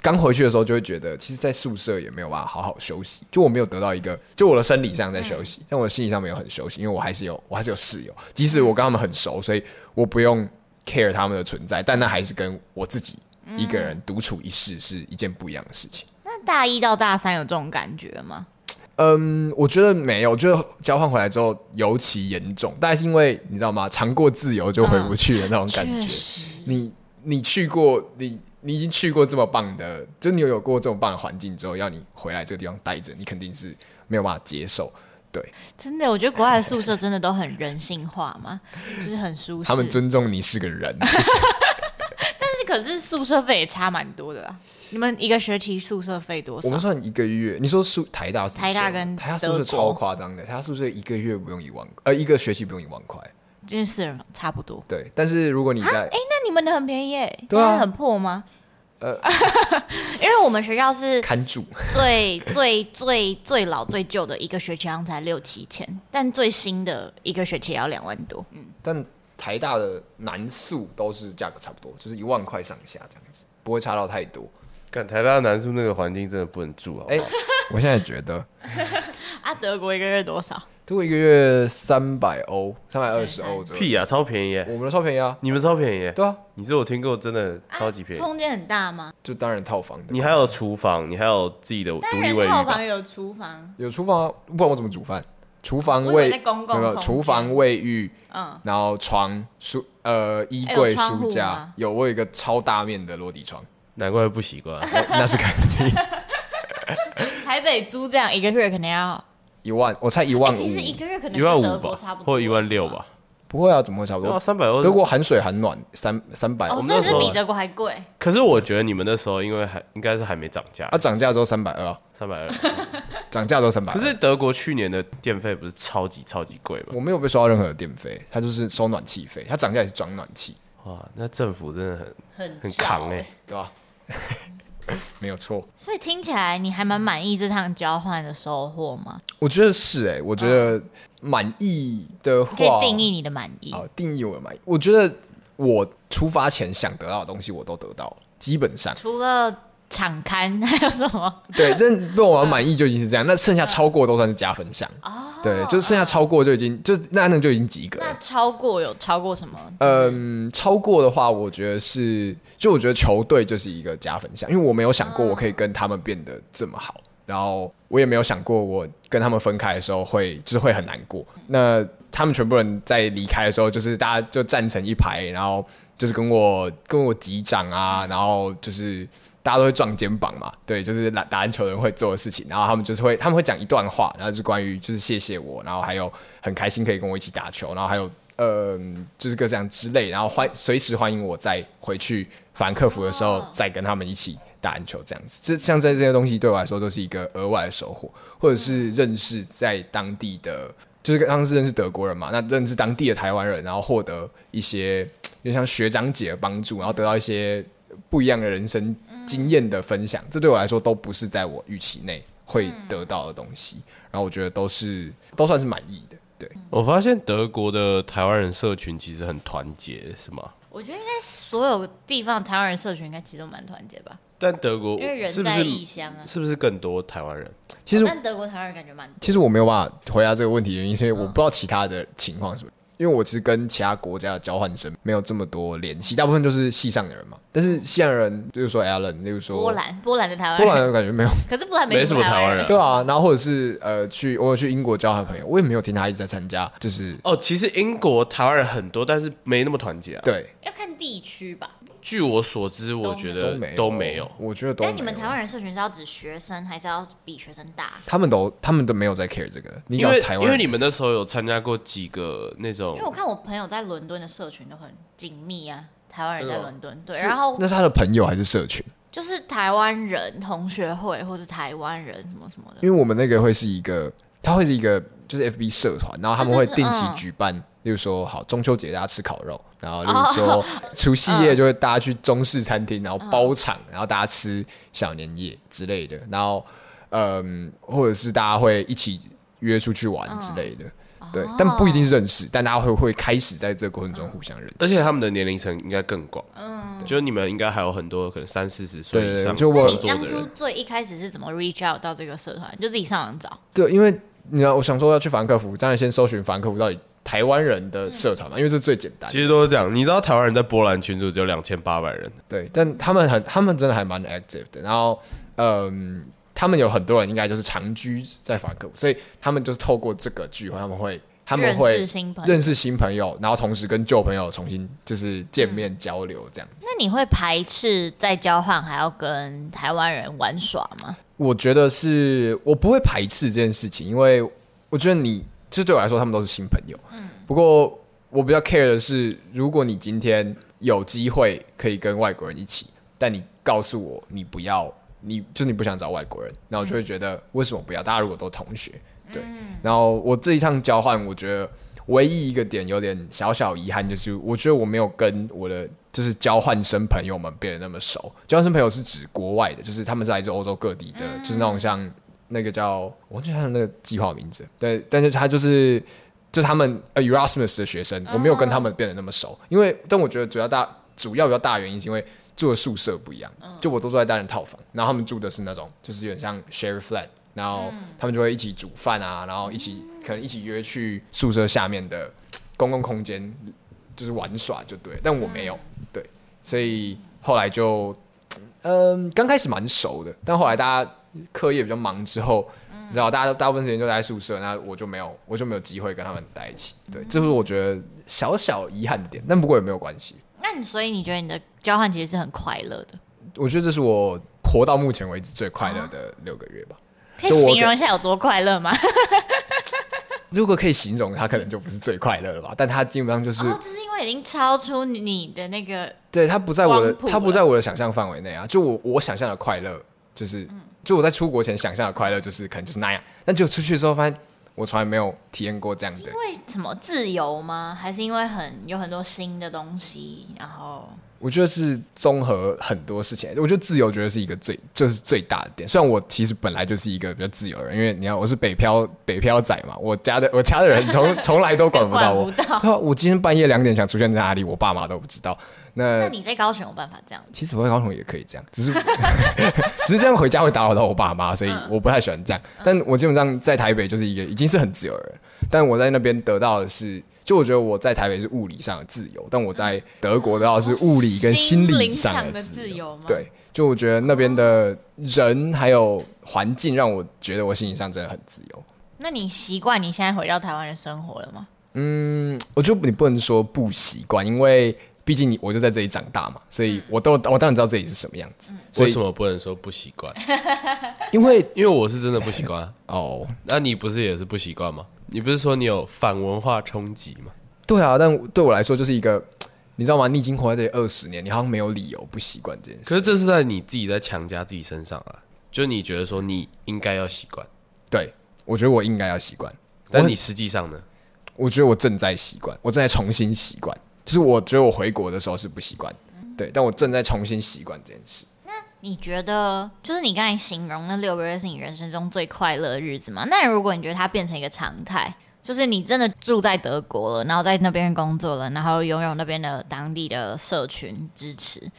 S3: 刚回去的时候就会觉得，其实，在宿舍也没有办法好好休息。就我没有得到一个，就我的生理上在休息，嗯、但我的心理上没有很休息，因为我还是有，我还是有室友。即使我跟他们很熟，所以我不用 care 他们的存在，但那还是跟我自己一个人独处一室是一件不一样的事情。
S1: 那大一到大三有这种感觉吗？
S3: 嗯，我觉得没有，我觉得交换回来之后尤其严重，大概是因为你知道吗？尝过自由就回不去的那种感觉。嗯、你你去过，你你已经去过这么棒的，就你有有过这么棒的环境之后，要你回来这个地方待着，你肯定是没有办法接受。对，
S1: 真的，我觉得国外的宿舍真的都很人性化嘛，就是很舒适。
S3: 他们尊重你是个人。
S1: 但是可是宿舍费也差蛮多。你们一个学期宿舍费多少？
S3: 我们算一个月。你说宿台大宿舍，
S1: 台大跟
S3: 台大宿舍超夸张的，台大宿舍一个月不用一万，呃，一个学期不用一万块，
S1: 就是差不多。
S3: 对，但是如果你在，哎、
S1: 欸，那你们的很便宜耶，
S3: 对啊，
S1: 很破吗？呃，因为我们学校是
S3: 看住
S1: 最最最最老最旧的一个学期好像才六七千，但最新的一个学期也要两万多。嗯，
S3: 但。台大的男宿都是价格差不多，就是一万块上下这样子，不会差到太多。
S2: 看台大的男宿那个环境真的不能住啊！哎、欸，
S3: 我现在觉得
S1: 啊，德国一个月多少？
S3: 德国一个月三百欧，三百二十欧左右。
S2: 屁啊，超便宜！
S3: 我们的超便宜啊，
S2: 你们超便宜。
S3: 对啊，
S2: 你是我听过真的超级便宜。
S1: 空间很大吗？
S3: 就当然套房的。
S2: 你还有厨房，你还有自己的独立卫浴。
S1: 套房有厨房，
S3: 有厨房啊，不然我怎么煮饭？厨房卫没有厨房卫浴，嗯，然后床书呃衣柜书架有，我有一个超大面的落地窗，
S2: 难怪不习惯，
S3: 那是肯定。
S1: 台北租这样一个月可能要
S3: 一万，我猜一万五，
S1: 其实一个月可能
S2: 一万五吧，或一万六吧。
S3: 不会啊，怎么会差不多？
S2: 三百欧，
S3: 德国含水含暖，三三百。
S1: 我们那时候比德国还贵。
S2: 可是我觉得你们那时候因为还应该是还没涨价，
S3: 啊，涨价之后三百二，
S2: 三百二，
S3: 涨价都三百。
S2: 可是德国去年的电费不是超级超级贵吗？
S3: 我没有被收到任何的电费，它就是收暖气费，它涨价也是装暖气。
S2: 哇，那政府真的很
S1: 很
S2: 很扛哎，
S3: 对吧？没有错。
S1: 所以听起来你还蛮满意这趟交换的收获吗？
S3: 我觉得是哎，我觉得。满意的话，
S1: 可以定义你的满意。
S3: 好，定义我的满意。我觉得我出发前想得到的东西，我都得到了，基本上。
S1: 除了场刊，还有什么？
S3: 对，这对我满意就已经是这样。那剩下超过都算是加分项。哦。对，就是剩下超过就已经就那那就已经及格了。
S1: 那超过有超过什么？
S3: 嗯，超过的话，我觉得是，就我觉得球队就是一个加分项，因为我没有想过我可以跟他们变得这么好。然后我也没有想过，我跟他们分开的时候会就是会很难过。那他们全部人在离开的时候，就是大家就站成一排，然后就是跟我跟我击掌啊，然后就是大家都会撞肩膀嘛，对，就是打打篮球的人会做的事情。然后他们就是会他们会讲一段话，然后是关于就是谢谢我，然后还有很开心可以跟我一起打球，然后还有呃就是各样之类，然后欢随时欢迎我再回去法兰克福的时候再跟他们一起。打篮球这样子，这像这这些东西对我来说都是一个额外的收获，或者是认识在当地的，就是当时认识德国人嘛，那认识当地的台湾人，然后获得一些就像学长姐的帮助，然后得到一些不一样的人生经验的分享，这对我来说都不是在我预期内会得到的东西，然后我觉得都是都算是满意的。对，
S2: 我发现德国的台湾人社群其实很团结，是吗？
S1: 我觉得应该所有地方台湾人社群应该其实都蛮团结吧。
S2: 但德国
S1: 因为人在异乡啊，
S2: 是不是更多台湾人？
S3: 其实，
S1: 但德国台湾人感觉蛮。
S3: 其实我没有办法回答这个问题的原因，是因为我不知道其他的情况是什么。因为我其实跟其他国家的交换生没有这么多联系，大部分就是系上的人嘛。但是系上的人，例如说 Alan，例如说
S1: 波兰，波兰的台湾人，
S3: 波兰的感觉没有。
S1: 可是波兰没什么台湾人。
S3: 对啊，然后或者是呃，去我有去英国交换朋友，我也没有听他一直在参加。就是
S2: 哦，其实英国台湾人很多，但是没那么团结啊。
S1: 对，地区吧。
S2: 据我所知，我觉得都没有，都没有。
S3: 我觉得都没有。
S1: 但你们台湾人社群是要指学生，还是要比学生大？
S3: 他们都，他们都没有在 care 这个。你讲台湾，
S2: 因为你们那时候有参加过几个那种。
S1: 因为我看我朋友在伦敦的社群都很紧密啊，台湾人在伦敦，对。然后
S3: 那是他的朋友还是社群？
S1: 就是台湾人同学会，或是台湾人什么什么的。
S3: 因为我们那个会是一个，他会是一个，就是 FB 社团，然后他们会定期举办。就是嗯例如说，好中秋节大家吃烤肉，然后例如说除夕夜就会大家去中式餐厅，然后包场，然后大家吃小年夜之类的，然后嗯，或者是大家会一起约出去玩之类的，对，但不一定是认识，但大家会会开始在这个过程中互相认识，
S2: 而且他们的年龄层应该更广，嗯，就是你们应该还有很多可能三四十岁以上。
S3: 就我
S1: 你当初最一开始是怎么 reach out 到这个社团？就自己上网找？
S3: 对，因为你要我想说要去法兰克福，当然先搜寻法兰克福到底。台湾人的社团嘛，因为是最简单。
S2: 其实都是这样，你知道台湾人在波兰群组只有两千八百人，
S3: 对，但他们很，他们真的还蛮 active 的。然后，嗯，他们有很多人应该就是长居在法兰克福，所以他们就是透过这个聚会，他们会他们会认识新朋友，认识新朋友，然后同时跟旧朋友重新就是见面交流这样子。
S1: 那你会排斥在交换还要跟台湾人玩耍吗？
S3: 我觉得是我不会排斥这件事情，因为我觉得你。其实对我来说，他们都是新朋友。嗯，不过我比较 care 的是，如果你今天有机会可以跟外国人一起，但你告诉我你不要，你就是你不想找外国人，那我就会觉得为什么不要？大家如果都同学，对。然后我这一趟交换，我觉得唯一一个点有点小小遗憾，就是我觉得我没有跟我的就是交换生朋友们变得那么熟。交换生朋友是指国外的，就是他们是来自欧洲各地的，就是那种像。那个叫我记得他的那个计划名字，对，但是他就是就他们呃 Erasmus 的学生，我没有跟他们变得那么熟，因为但我觉得主要大主要比较大的原因是因为住的宿舍不一样，就我都住在单人套房，然后他们住的是那种就是有点像 share flat，然后他们就会一起煮饭啊，然后一起可能一起约去宿舍下面的公共空间就是玩耍就对，但我没有对，所以后来就嗯刚开始蛮熟的，但后来大家。课业比较忙之后，你知道，大家大部分时间就在宿舍，那我就没有，我就没有机会跟他们在一起。对，这是我觉得小小遗憾的点，但不过也没有关系。
S1: 那你所以你觉得你的交换其实是很快乐的？
S3: 我觉得这是我活到目前为止最快乐的六个月吧。
S1: 可以形容一下有多快乐吗？
S3: 如果可以形容，它可能就不是最快乐了吧。但它基本上就是，
S1: 哦，就是因为已经超出你的那个，
S3: 对，它不在我的，它不在我的想象范围内啊。就我我想象的快乐，就是。嗯就我在出国前想象的快乐，就是可能就是那样，但就出去之后发现，我从来没有体验过这样的。因
S1: 为什么自由吗？还是因为很有很多新的东西？然后
S3: 我觉得是综合很多事情。我觉得自由，觉得是一个最就是最大的点。虽然我其实本来就是一个比较自由的人，因为你看我是北漂北漂仔嘛，我家的 我家的人从从来都管不到我。我今天半夜两点想出现在哪里，我爸妈都不知道。那，
S1: 那你在高雄有办法这样？
S3: 其实我在高雄也可以这样，只是 只是这样回家会打扰到我爸妈，所以我不太喜欢这样。嗯、但我基本上在台北就是一个已经是很自由的人，但我在那边得到的是，就我觉得我在台北是物理上的自由，但我在德国得到的是物理跟心理上的自由。哦、对，就我觉得那边的人还有环境让我觉得我心理上真的很自由。
S1: 那你习惯你现在回到台湾的生活了吗？
S3: 嗯，我觉得你不能说不习惯，因为毕竟你我就在这里长大嘛，所以我都我当然知道这里是什么样子。
S2: 嗯、
S3: 所以
S2: 为什么不能说不习惯？
S3: 因为
S2: 因为我是真的不习惯
S3: 哦。
S2: 那你不是也是不习惯吗？你不是说你有反文化冲击吗？
S3: 对啊，但对我来说就是一个，你知道吗？你已经活在这里二十年，你好像没有理由不习惯这件事。
S2: 可是这是在你自己在强加自己身上啊，就你觉得说你应该要习惯。
S3: 对，我觉得我应该要习惯，
S2: 但你实际上呢？
S3: 我觉得我正在习惯，我正在重新习惯。就是我觉得我回国的时候是不习惯，对，但我正在重新习惯这件事。
S1: 那你觉得，就是你刚才形容那六个月是你人生中最快乐的日子吗？那如果你觉得它变成一个常态？就是你真的住在德国了，然后在那边工作了，然后拥有那边的当地的社群支持，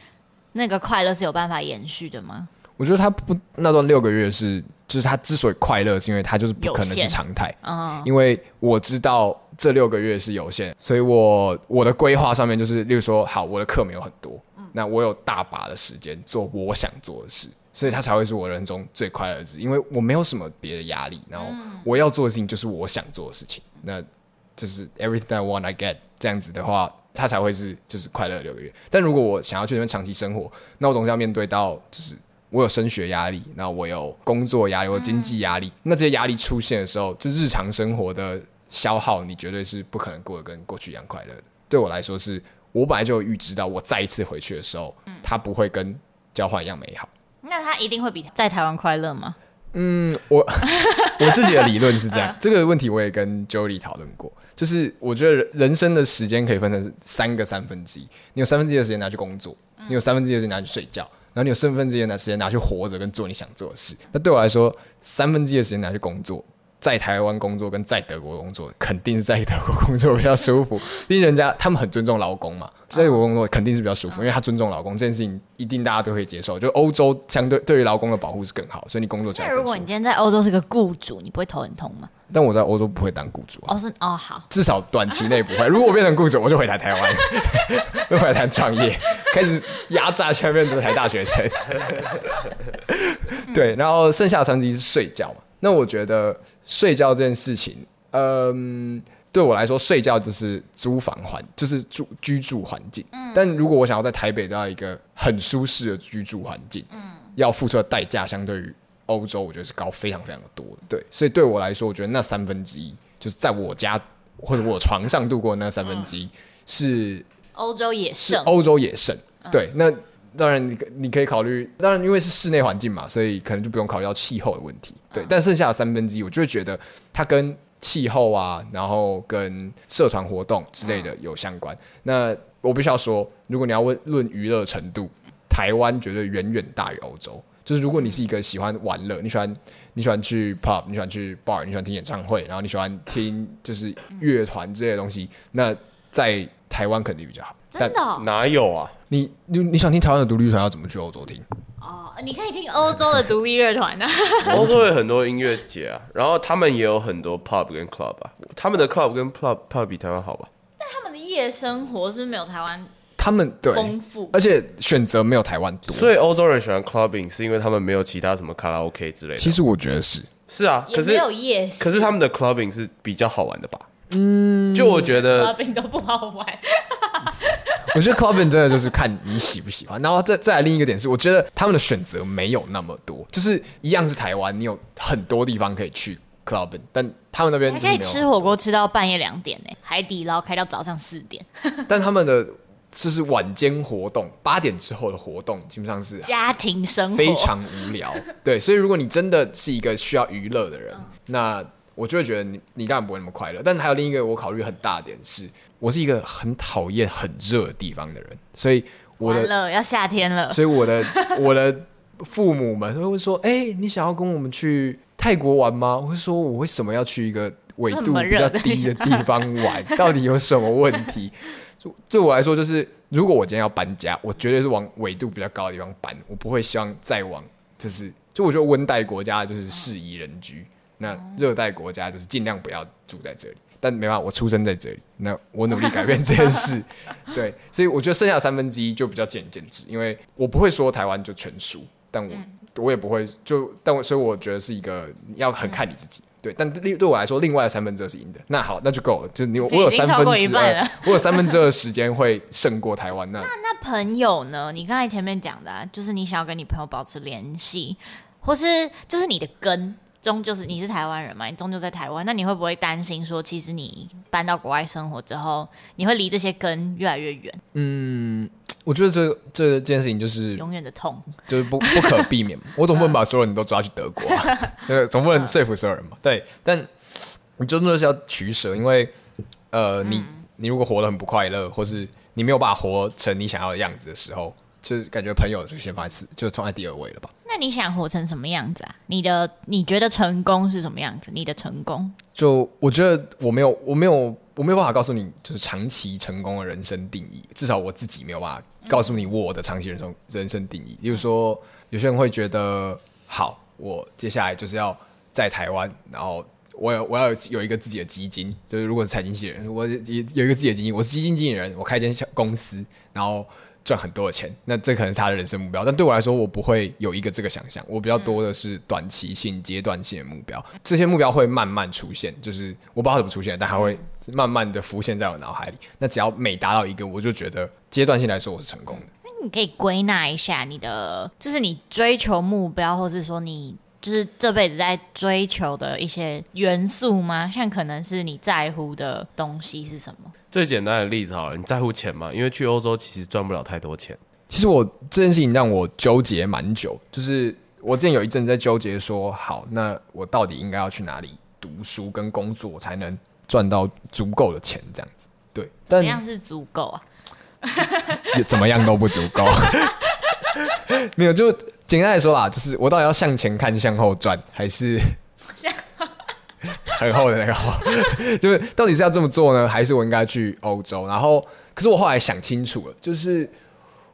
S1: 那个快乐是有办法延续的吗？
S3: 我觉得他不那段六个月是，就是他之所以快乐，是因为他就是不可能是常态。嗯，因为我知道这六个月是有限，所以我我的规划上面就是，例如说，好，我的课没有很多，嗯，那我有大把的时间做我想做的事。所以他才会是我人生中最快乐的日子，因为我没有什么别的压力，然后我要做的事情就是我想做的事情，那就是 everything I want I get 这样子的话，他才会是就是快乐的六个月。但如果我想要去那边长期生活，那我总是要面对到就是我有升学压力，那我有工作压力，我经济压力，那这些压力出现的时候，就日常生活的消耗，你绝对是不可能过得跟过去一样快乐的。对我来说是，是我本来就预知到，我再一次回去的时候，它不会跟交换一样美好。
S1: 那他一定会比在台湾快乐吗？
S3: 嗯，我 我自己的理论是这样，这个问题我也跟 Jolie 讨论过，就是我觉得人生的时间可以分成三个三分之一，你有三分之一的时间拿去工作，你有三分之一的时间拿去睡觉，然后你有三分之一的时间拿去活着跟做你想做的事。那对我来说，三分之一的时间拿去工作。在台湾工作跟在德国工作，肯定是在德国工作比较舒服。毕竟人家他们很尊重劳工嘛，在德国工作肯定是比较舒服，因为他尊重劳工这件事情，一定大家都可以接受。就欧洲相对对于劳工的保护是更好，所以你工作起来。那
S1: 如果你今天在欧洲是个雇主，你不会头很痛吗？
S3: 但我在欧洲不会当雇主啊。
S1: 哦，是哦，好，
S3: 至少短期内不会。如果我变成雇主，我就回来台湾，就回来台湾创业，开始压榨下面的台大学生。对，然后剩下的三分之一是睡觉嘛。那我觉得睡觉这件事情，嗯，对我来说，睡觉就是租房环，就是住居住环境。嗯。但如果我想要在台北得到一个很舒适的居住环境，嗯，要付出的代价相对于欧洲，我觉得是高非常非常的多的。对，所以对我来说，我觉得那三分之一就是在我家或者我床上度过的那三分之一是
S1: 欧洲野胜，
S3: 欧洲野胜。对，那。当然你，你你可以考虑，当然因为是室内环境嘛，所以可能就不用考虑到气候的问题。对，但剩下的三分之一，我就会觉得它跟气候啊，然后跟社团活动之类的有相关。那我必须要说，如果你要问论娱乐程度，台湾绝对远远大于欧洲。就是如果你是一个喜欢玩乐，你喜欢你喜欢去 pub，你喜欢去 bar，你喜欢听演唱会，然后你喜欢听就是乐团之类的东西，那在台湾肯定比较好。
S1: 真的、哦？
S2: 哪有啊？
S3: 你你你想听台湾的独立乐团要怎么去欧洲听？
S1: 哦，你可以听欧洲的独立乐团啊。
S2: 欧洲有很多音乐节啊，然后他们也有很多 pub 跟 club 啊。他们的 club 跟 pub pub 比台湾好吧？
S1: 但他们的夜生活是，是没有台湾
S3: 他们对丰富，而且选择没有台湾多。
S2: 所以欧洲人喜欢 clubbing 是因为他们没有其他什么卡拉 OK 之类的。
S3: 其实我觉得是
S2: 是啊，可是
S1: 没有夜市，
S2: 可是他们的 clubbing 是比较好玩的吧？嗯，就我觉得
S1: clubbing 都不好玩。
S3: 我觉得 clubbing 真的就是看你喜不喜欢，然后再再来另一个点是，我觉得他们的选择没有那么多，就是一样是台湾，你有很多地方可以去 clubbing，但他们那边
S1: 还可以吃火锅吃到半夜两点呢，海底捞开到早上四点。
S3: 但他们的就是晚间活动，八点之后的活动基本上是
S1: 家庭生活，
S3: 非常无聊。对，所以如果你真的是一个需要娱乐的人，嗯、那我就会觉得你你当然不会那么快乐。但还有另一个我考虑很大的点是。我是一个很讨厌很热的地方的人，所以我的
S1: 了要夏天了，
S3: 所以我的 我的父母们会说：“哎、欸，你想要跟我们去泰国玩吗？”我会说：“我为什么要去一个纬度比较低的地方玩？到底有什么问题？”对我来说，就是如果我今天要搬家，我绝对是往纬度比较高的地方搬，我不会希望再往就是就我觉得温带国家就是适宜人居，那热带国家就是尽量不要住在这里。但没办法，我出生在这里，那我努力改变这件事，对，所以我觉得剩下的三分之一就比较见仁见智，因为我不会说台湾就全输，但我、嗯、我也不会就，但我所以我觉得是一个要很看你自己，对，但对对我来说，另外的三分之二是赢的。那好，那就够了。就你我有三分之二 我有三分之二的时间会胜过台湾。那
S1: 那朋友呢？你刚才前面讲的、啊，就是你想要跟你朋友保持联系，或是就是你的根。终究是你是台湾人嘛？你终究在台湾，那你会不会担心说，其实你搬到国外生活之后，你会离这些根越来越远？
S3: 嗯，我觉得这这件事情就是
S1: 永远的痛，
S3: 就是不不可避免。我总不能把所有人都抓去德国啊，对，总不能说服所有人嘛。对，但你真的是要取舍，因为呃，你你如果活得很不快乐，或是你没有办法活成你想要的样子的时候。就是感觉朋友就先放在就放在第二位了吧？
S1: 那你想活成什么样子啊？你的你觉得成功是什么样子？你的成功？
S3: 就我觉得我没有我没有我没有办法告诉你，就是长期成功的人生定义。至少我自己没有办法告诉你我的长期人生人生定义。比如说，有些人会觉得，好，我接下来就是要在台湾，然后我有我要有一个自己的基金。就是如果是财经系人，我有有一个自己的基金，我是基金经理人，我开一间小公司，然后。赚很多的钱，那这可能是他的人生目标。但对我来说，我不会有一个这个想象。我比较多的是短期性、阶段性的目标。这些目标会慢慢出现，就是我不知道怎么出现，但它会慢慢的浮现在我脑海里。那只要每达到一个，我就觉得阶段性来说我是成功的。
S1: 那你可以归纳一下你的，就是你追求目标，或是说你。就是这辈子在追求的一些元素吗？像可能是你在乎的东西是什么？
S2: 最简单的例子好了，你在乎钱吗？因为去欧洲其实赚不了太多钱。
S3: 其实我这件事情让我纠结蛮久，就是我之前有一阵子在纠结说，好，那我到底应该要去哪里读书跟工作才能赚到足够的钱？这样子，对，但
S1: 怎样是足够啊？
S3: 怎么样都不足够。没有，就简单来说啦，就是我到底要向前看、向后转，还是很厚的那个厚？就是到底是要这么做呢，还是我应该去欧洲？然后，可是我后来想清楚了，就是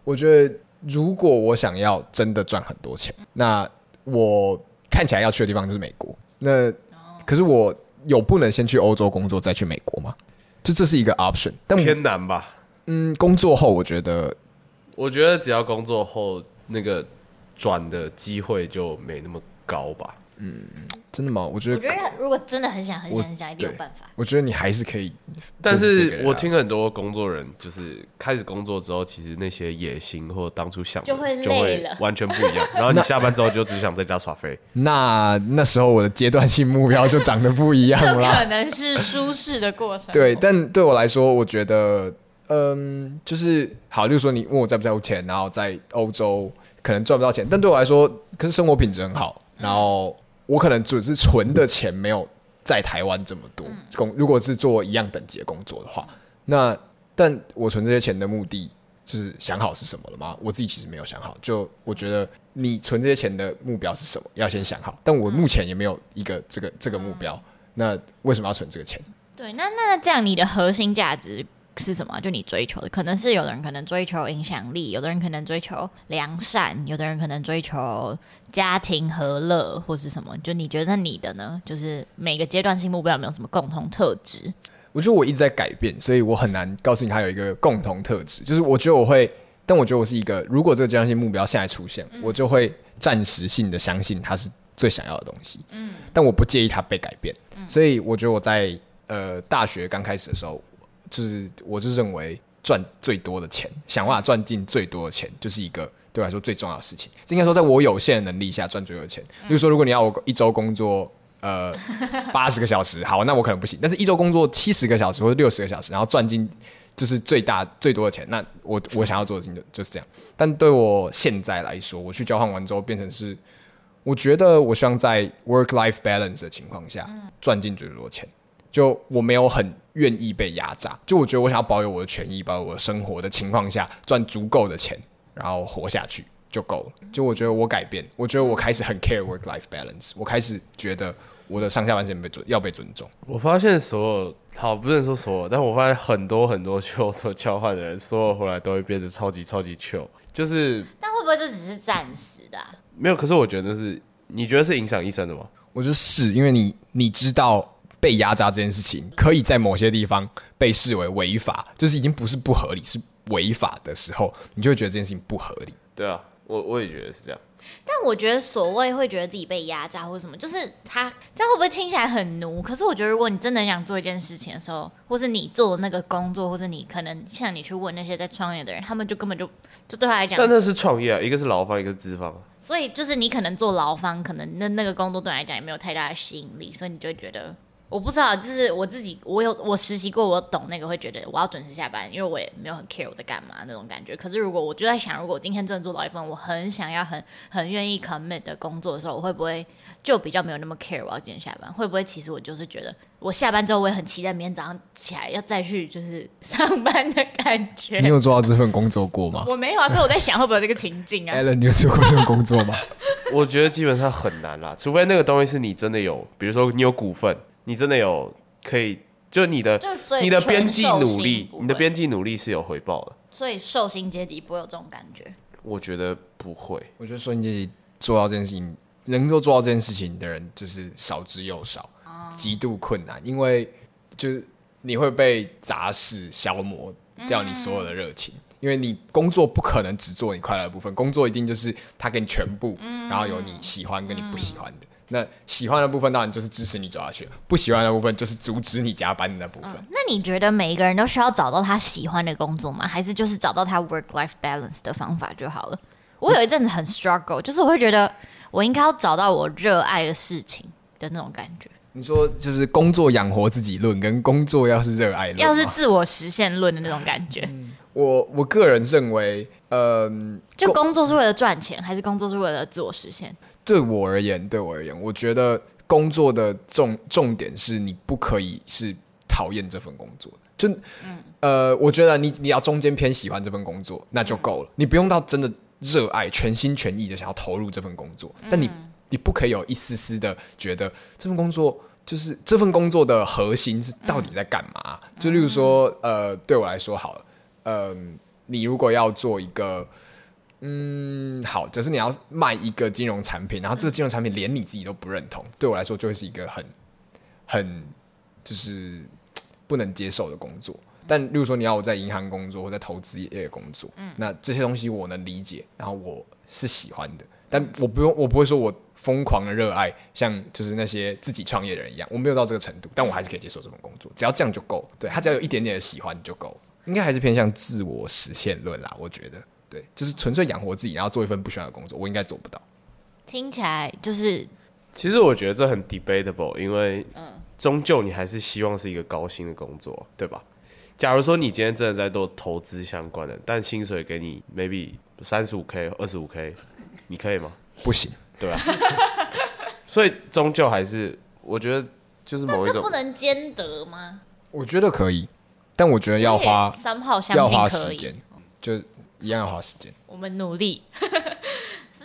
S3: 我觉得如果我想要真的赚很多钱，那我看起来要去的地方就是美国。那可是我有不能先去欧洲工作再去美国吗？就这是一个 option，但
S2: 偏难吧？
S3: 嗯，工作后我觉得。
S2: 我觉得只要工作后那个转的机会就没那么高吧。嗯，真的吗？我觉得，
S1: 我觉得如果真的很想、很想、很想，一定有办法。
S3: 我觉得你还是可以。
S2: 但是我听很多工作人，就是开始工作之后，其实那些野心或当初想的
S1: 就会累了，
S2: 完全不一样。然后你下班之后就只想在家耍飞。
S3: 那那时候我的阶段性目标就长得不一样了。
S1: 可能是舒适的过程。
S3: 对，但对我来说，我觉得。嗯，就是好，就是说你问我在不在乎钱，然后在欧洲可能赚不到钱，但对我来说，可是生活品质很好。然后我可能只是存的钱没有在台湾这么多。工如果是做一样等级的工作的话，那但我存这些钱的目的就是想好是什么了吗？我自己其实没有想好。就我觉得你存这些钱的目标是什么，要先想好。但我目前也没有一个这个这个目标。那为什么要存这个钱？
S1: 对，那那这样你的核心价值是什么？就你追求的，可能是有的人可能追求影响力，有的人可能追求良善，有的人可能追求家庭和乐，或是什么？就你觉得你的呢？就是每个阶段性目标有没有什么共同特质？
S3: 我觉得我一直在改变，所以我很难告诉你它有一个共同特质。就是我觉得我会，但我觉得我是一个，如果这个阶段性目标现在出现，嗯、我就会暂时性的相信它是最想要的东西。嗯，但我不介意它被改变。嗯，所以我觉得我在呃大学刚开始的时候。就是，我就认为赚最多的钱，想办法赚进最多的钱，就是一个对我来说最重要的事情。应该说，在我有限的能力下赚最多的钱。比如说，如果你要我一周工作呃 八十个小时，好，那我可能不行。但是，一周工作七十个小时或者六十个小时，然后赚进就是最大最多的钱，那我我想要做的事情就就是这样。但对我现在来说，我去交换完之后，变成是我觉得我希望在 work life balance 的情况下赚进最多的钱。就我没有很愿意被压榨，就我觉得我想要保有我的权益，保有我的生活的情况下赚足够的钱，然后活下去就够了。就我觉得我改变，我觉得我开始很 care work life balance，我开始觉得我的上下班时间被尊要被尊重。
S2: 我发现所有好不能说所有，但我发现很多很多去欧洲交换的人，所有回来都会变得超级超级 chill，就是。
S1: 但会不会这只是暂时的啊？
S2: 没有，可是我觉得是，你觉得是影响一生的吗？
S3: 我觉得是因为你你知道。被压榨这件事情，可以在某些地方被视为违法，就是已经不是不合理，是违法的时候，你就会觉得这件事情不合理。
S2: 对啊，我我也觉得是这样。
S1: 但我觉得所谓会觉得自己被压榨或者什么，就是他这样会不会听起来很奴？可是我觉得，如果你真的想做一件事情的时候，或是你做的那个工作，或是你可能像你去问那些在创业的人，他们就根本就就对他来讲，
S2: 但那是创业啊，一个是劳方，一个是资方。
S1: 所以就是你可能做劳方，可能那那个工作对你来讲也没有太大的吸引力，所以你就会觉得。我不知道，就是我自己，我有我实习过，我懂那个会觉得我要准时下班，因为我也没有很 care 我在干嘛那种感觉。可是如果我就在想，如果我今天真的做到一份我很想要、很很愿意 commit 的工作的时候，我会不会就比较没有那么 care 我要几点下班？会不会其实我就是觉得我下班之后我也很期待明天早上起来要再去就是上班的感觉？
S3: 你有做到这份工作过吗？
S1: 我没有啊，所以我在想会不会有这个情境啊
S3: ？Allen，你有做过这份工作吗？
S2: 我觉得基本上很难啦，除非那个东西是你真的有，比如说你有股份，你真的有。可以，就你的你的边际努力，你的边际努力是有回报的。
S1: 所以寿星阶级不会有这种感觉。
S2: 我觉得不会。
S3: 我觉得寿星阶级做到这件事情，能够做到这件事情的人就是少之又少，极度困难。因为就是你会被杂事消磨掉你所有的热情，因为你工作不可能只做你快乐的部分，工作一定就是他给你全部，然后有你喜欢跟你不喜欢的。那喜欢的部分当然就是支持你走下去，不喜欢的部分就是阻止你加班的那部分。
S1: 嗯，那你觉得每一个人都需要找到他喜欢的工作吗？还是就是找到他 work life balance 的方法就好了？我有一阵子很 struggle，就是我会觉得我应该要找到我热爱的事情的那种感觉。
S3: 你说就是工作养活自己论，跟工作要是热爱论，
S1: 要是自我实现论的那种感觉。
S3: 嗯，我我个人认为，嗯，
S1: 就工作是为了赚钱，还是工作是为了自我实现？
S3: 对我而言，对我而言，我觉得工作的重重点是你不可以是讨厌这份工作，就，嗯、呃，我觉得你你要中间偏喜欢这份工作，那就够了，嗯、你不用到真的热爱，全心全意的想要投入这份工作，但你你不可以有一丝丝的觉得这份工作就是这份工作的核心是到底在干嘛？嗯、就例如说，呃，对我来说好了，嗯、呃，你如果要做一个。嗯，好，就是你要卖一个金融产品，然后这个金融产品连你自己都不认同，对我来说就会是一个很很就是不能接受的工作。但例如说你要我在银行工作或在投资业工作，嗯，那这些东西我能理解，然后我是喜欢的，但我不用，我不会说我疯狂的热爱，像就是那些自己创业的人一样，我没有到这个程度，但我还是可以接受这份工作，只要这样就够。对，他只要有一点点的喜欢就够，应该还是偏向自我实现论啦，我觉得。对，就是纯粹养活自己，然后做一份不喜欢的工作，我应该做不到。
S1: 听起来就是，
S2: 其实我觉得这很 debatable，因为嗯，终究你还是希望是一个高薪的工作，对吧？假如说你今天真的在做投资相关的，但薪水给你 maybe 三十五 k、二十五 k，你可以吗？
S3: 不行，
S2: 对啊。所以终究还是，我觉得就是某一种
S1: 不能兼得吗？
S3: 我觉得可以，但我觉得要花
S1: 三炮相
S3: 要花时间，就。一样要花时间，
S1: 我们努力。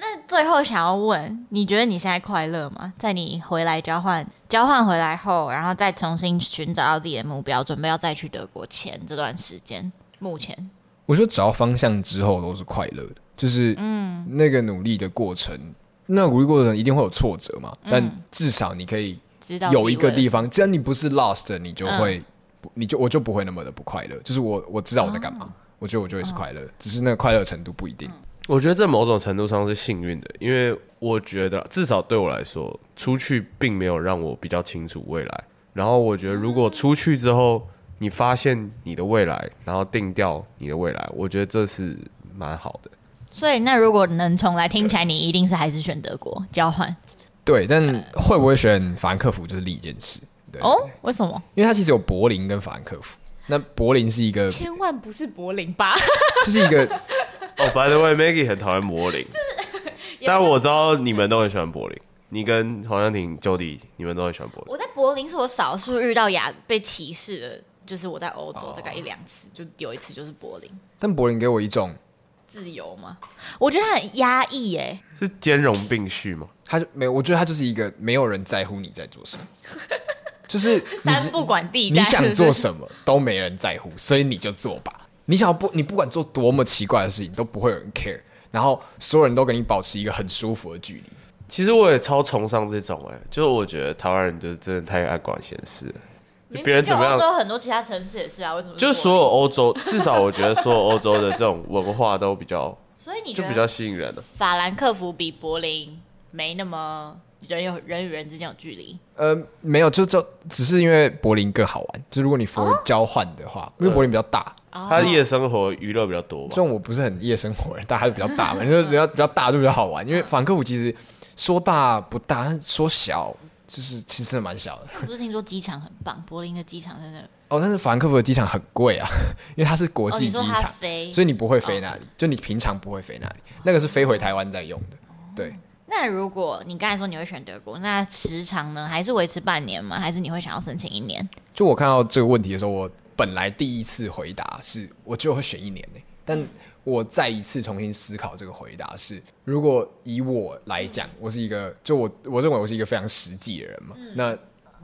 S1: 那最后想要问，你觉得你现在快乐吗？在你回来交换，交换回来后，然后再重新寻找到自己的目标，准备要再去德国前这段时间，目前。
S3: 我觉得找到方向之后都是快乐的，就是嗯，那个努力的过程，嗯、那个努力过程一定会有挫折嘛，嗯、但至少你可以知道有一个地方，只要你不是 lost，你就会，嗯、你就我就不会那么的不快乐，就是我我知道我在干嘛。嗯我觉得我就会是快乐，只是那个快乐程度不一定。
S2: 我觉得这某种程度上是幸运的，因为我觉得至少对我来说，出去并没有让我比较清楚未来。然后我觉得，如果出去之后你发现你的未来，然后定掉你的未来，我觉得这是蛮好的。
S1: 所以，那如果能重来，听起来你一定是还是选德国交换。
S3: 对，但会不会选法兰克福就是另一件事。对
S1: 哦，为什么？
S3: 因为它其实有柏林跟法兰克福。那柏林是一个，
S1: 千万不是柏林吧？
S3: 这是一个
S2: 哦。By the way，Maggie 很讨厌柏林，就是，但我知道你们都很喜欢柏林。你跟黄湘婷、Jody，你们都很喜欢柏林。
S1: 我在柏林是我少数遇到亚被歧视的，就是我在欧洲大概一两次，就有一次就是柏林。
S3: 但柏林给我一种
S1: 自由吗？我觉得他很压抑，哎，
S2: 是兼容并蓄吗？
S3: 他就没有，我觉得他就是一个没有人在乎你在做什么。就是
S1: 三不管地带，
S3: 你想做什么都没人在乎，所以你就做吧。你想要不，你不管做多么奇怪的事情，都不会有人 care。然后所有人都跟你保持一个很舒服的距离。
S2: 其实我也超崇尚这种哎、欸，就是我觉得台湾人就是真的太爱管闲事了。别人怎么样？
S1: 欧洲很多其他城市也是啊，为什么？
S2: 就是所有欧洲，至少我觉得所有欧洲的这种文化都比较
S1: 所以你
S2: 就比较吸引人了。
S1: 法兰克福比柏林没那么人有人与人之间有距离。
S3: 呃，没有，就就只是因为柏林更好玩。就如果你 for 交换的话，因为柏林比较大，
S2: 它夜生活娱乐比较多。
S3: 虽然我不是很夜生活人，但还是比较大嘛，因 为比较比较大就比较好玩。因为法兰克福其实说大不大，说小就是其实蛮小的。
S1: 不是听说机场很棒，柏林的机场真的。
S3: 哦，但是法兰克福的机场很贵啊，因为它是国际机场，
S1: 哦、
S3: 所以你不会飞那里，哦、就你平常不会飞那里，那个是飞回台湾在用的。对。
S1: 那如果你刚才说你会选德国，那时长呢？还是维持半年吗？还是你会想要申请一年？
S3: 就我看到这个问题的时候，我本来第一次回答是，我就会选一年呢。但我再一次重新思考这个回答是，如果以我来讲，我是一个，就我我认为我是一个非常实际的人嘛。嗯、那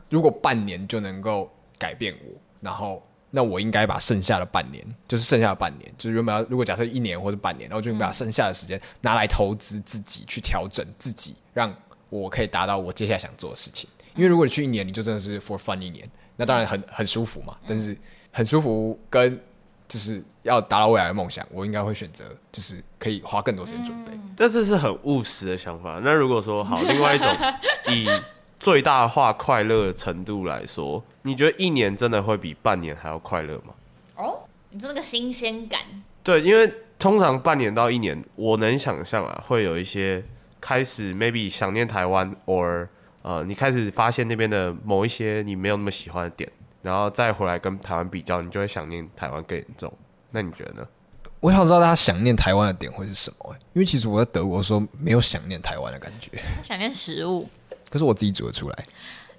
S3: 如果半年就能够改变我，然后。那我应该把剩下的半年，就是剩下的半年，就是原本要如果假设一年或者半年，然后就把剩下的时间拿来投资自己，去调整自己，让我可以达到我接下来想做的事情。因为如果你去一年，你就真的是 for fun 一年，那当然很很舒服嘛。但是很舒服跟就是要达到未来的梦想，我应该会选择就是可以花更多时间准备。
S2: 但这是很务实的想法。那如果说好，另外一种 以。最大化快乐的程度来说，你觉得一年真的会比半年还要快乐吗？
S1: 哦，你说那个新鲜感？
S2: 对，因为通常半年到一年，我能想象啊，会有一些开始 maybe 想念台湾，or 呃，你开始发现那边的某一些你没有那么喜欢的点，然后再回来跟台湾比较，你就会想念台湾更严重。那你觉得呢？
S3: 我想知道大家想念台湾的点会是什么？因为其实我在德国的时候没有想念台湾的感觉，
S1: 想念食物。
S3: 可是我自己煮得出来，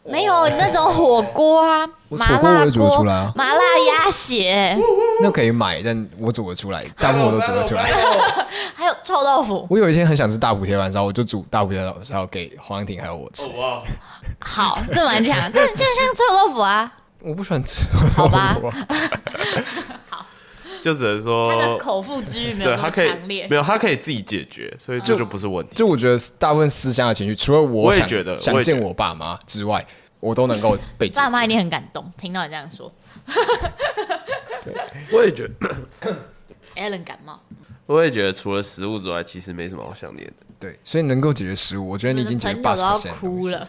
S1: 没有那种火锅啊，麻辣锅
S3: 我也煮得出来啊，
S1: 麻辣鸭血，
S3: 那可以买，但我煮得出来，大部分我都煮得出来。
S1: 还有臭豆腐，
S3: 我有一天很想吃大补铁板烧，我就煮大补铁板烧给黄婷还有我吃。
S2: 哇，
S1: 好，这蛮强，但就像臭豆腐啊，
S3: 我不喜欢吃臭豆腐。好吧。
S2: 就只能说
S1: 他的口腹之欲没有那么强烈，
S2: 没有，他可以自己解决，所以这就不是问题。
S3: 就我觉得大部分思乡的情绪，除了我也觉得想见我爸妈之外，我都能够被。
S1: 爸妈一定很感动，听到你这样说。
S2: 我也觉得。
S1: Allen 感冒。
S2: 我也觉得，除了食物之外，其实没什么好想念的。
S3: 对，所以能够解决食物，我觉得你已经解决八十
S1: 哭了。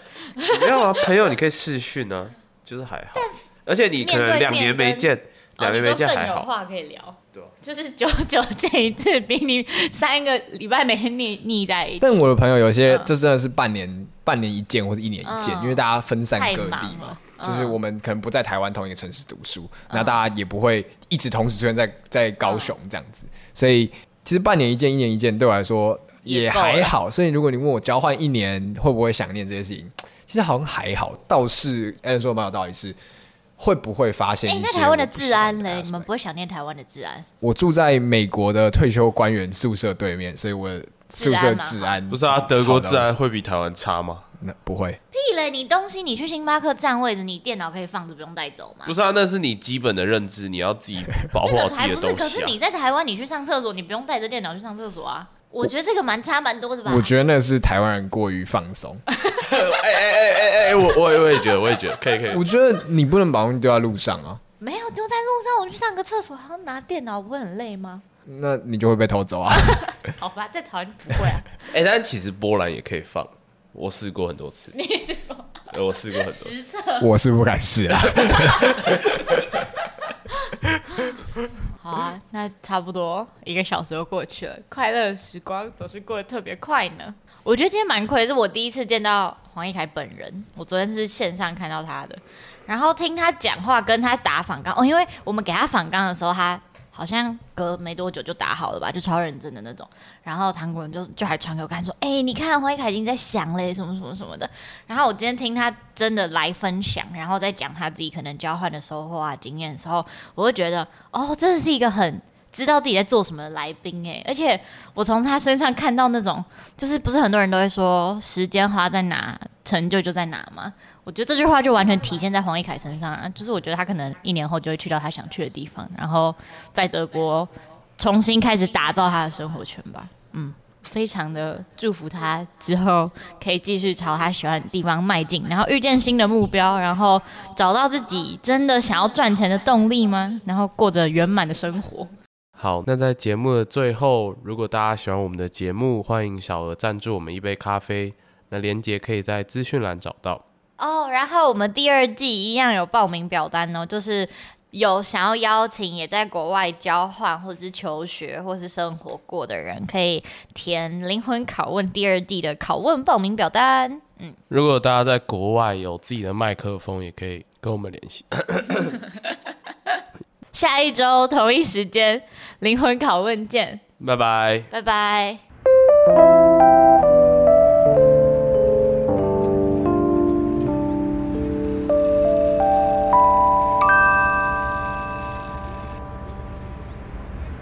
S2: 没有啊，朋友你可以试训啊，就是还好。而且你可能两年没见。两年没见还好，哦、
S1: 有话可以聊。对，就是久 久见一次，比你三个礼拜每天腻腻在一起。
S3: 但我的朋友有些就真的是半年、嗯、半年一见，或者一年一见，嗯、因为大家分散各地嘛。就是我们可能不在台湾同一个城市读书，那、嗯、大家也不会一直同时出现在在高雄这样子。所以其实半年一见、一年一见对我来说也还好。所以如果你问我交换一年会不会想念这些事情，其实好像还好。倒是 Alan 说蛮有道理是。会不会发现？哎，
S1: 那台湾的治安嘞？你们不会想念台湾的治安？
S3: 我住在美国的退休官员宿舍对面，所以我宿舍治安
S2: 不是啊？德国治安会比台湾差吗？
S3: 那不会。
S1: 屁嘞！你东西你去星巴克占位置，你电脑可以放着不用带走吗？
S2: 不是啊，那是你基本的认知，你要自己保护好自己的东西啊。
S1: 可是你在台湾，你去上厕所，你不用带着电脑去上厕所啊。我觉得这个蛮差蛮多的吧。
S3: 我觉得那是台湾人过于放松。哎
S2: 哎哎哎哎，我我我也觉得，我也觉得可以可以。
S3: 我觉得你不能把东西丢在路上啊。
S1: 没有丢在路上，我去上个厕所还要拿电脑，不会很累吗？
S3: 那你就会被偷走啊。
S1: 好吧，在台湾不会啊。
S2: 哎，但其实波兰也可以放，我试过很多次。
S1: 你试过？
S2: 我试过很多次。实测。
S3: 我是不敢试啊。
S1: 好啊，那差不多一个小时就过去了，快乐时光总是过得特别快呢。我觉得今天蛮亏，是我第一次见到黄义凯本人，我昨天是线上看到他的，然后听他讲话，跟他打访刚哦，因为我们给他访刚的时候，他。好像隔没多久就打好了吧，就超认真的那种。然后唐国人就就还传给我看，说：“哎、你看黄一凯已经在想嘞，什么什么什么的。”然后我今天听他真的来分享，然后再讲他自己可能交换的收获啊、经验的时候，我会觉得哦，真的是一个很知道自己在做什么的来宾哎。而且我从他身上看到那种，就是不是很多人都会说时间花在哪，成就就在哪吗？我觉得这句话就完全体现在黄义凯身上啊，就是我觉得他可能一年后就会去到他想去的地方，然后在德国重新开始打造他的生活圈吧。嗯，非常的祝福他之后可以继续朝他喜欢的地方迈进，然后遇见新的目标，然后找到自己真的想要赚钱的动力吗？然后过着圆满的生活。
S2: 好，那在节目的最后，如果大家喜欢我们的节目，欢迎小额赞助我们一杯咖啡。那连接可以在资讯栏找到。
S1: 哦，然后我们第二季一样有报名表单哦，就是有想要邀请也在国外交换或者是求学或是生活过的人，可以填灵魂拷问第二季的拷问报名表单。嗯，
S2: 如果大家在国外有自己的麦克风，也可以跟我们联系。
S1: 下一周同一时间灵魂拷问见。
S2: 拜拜。
S1: 拜拜。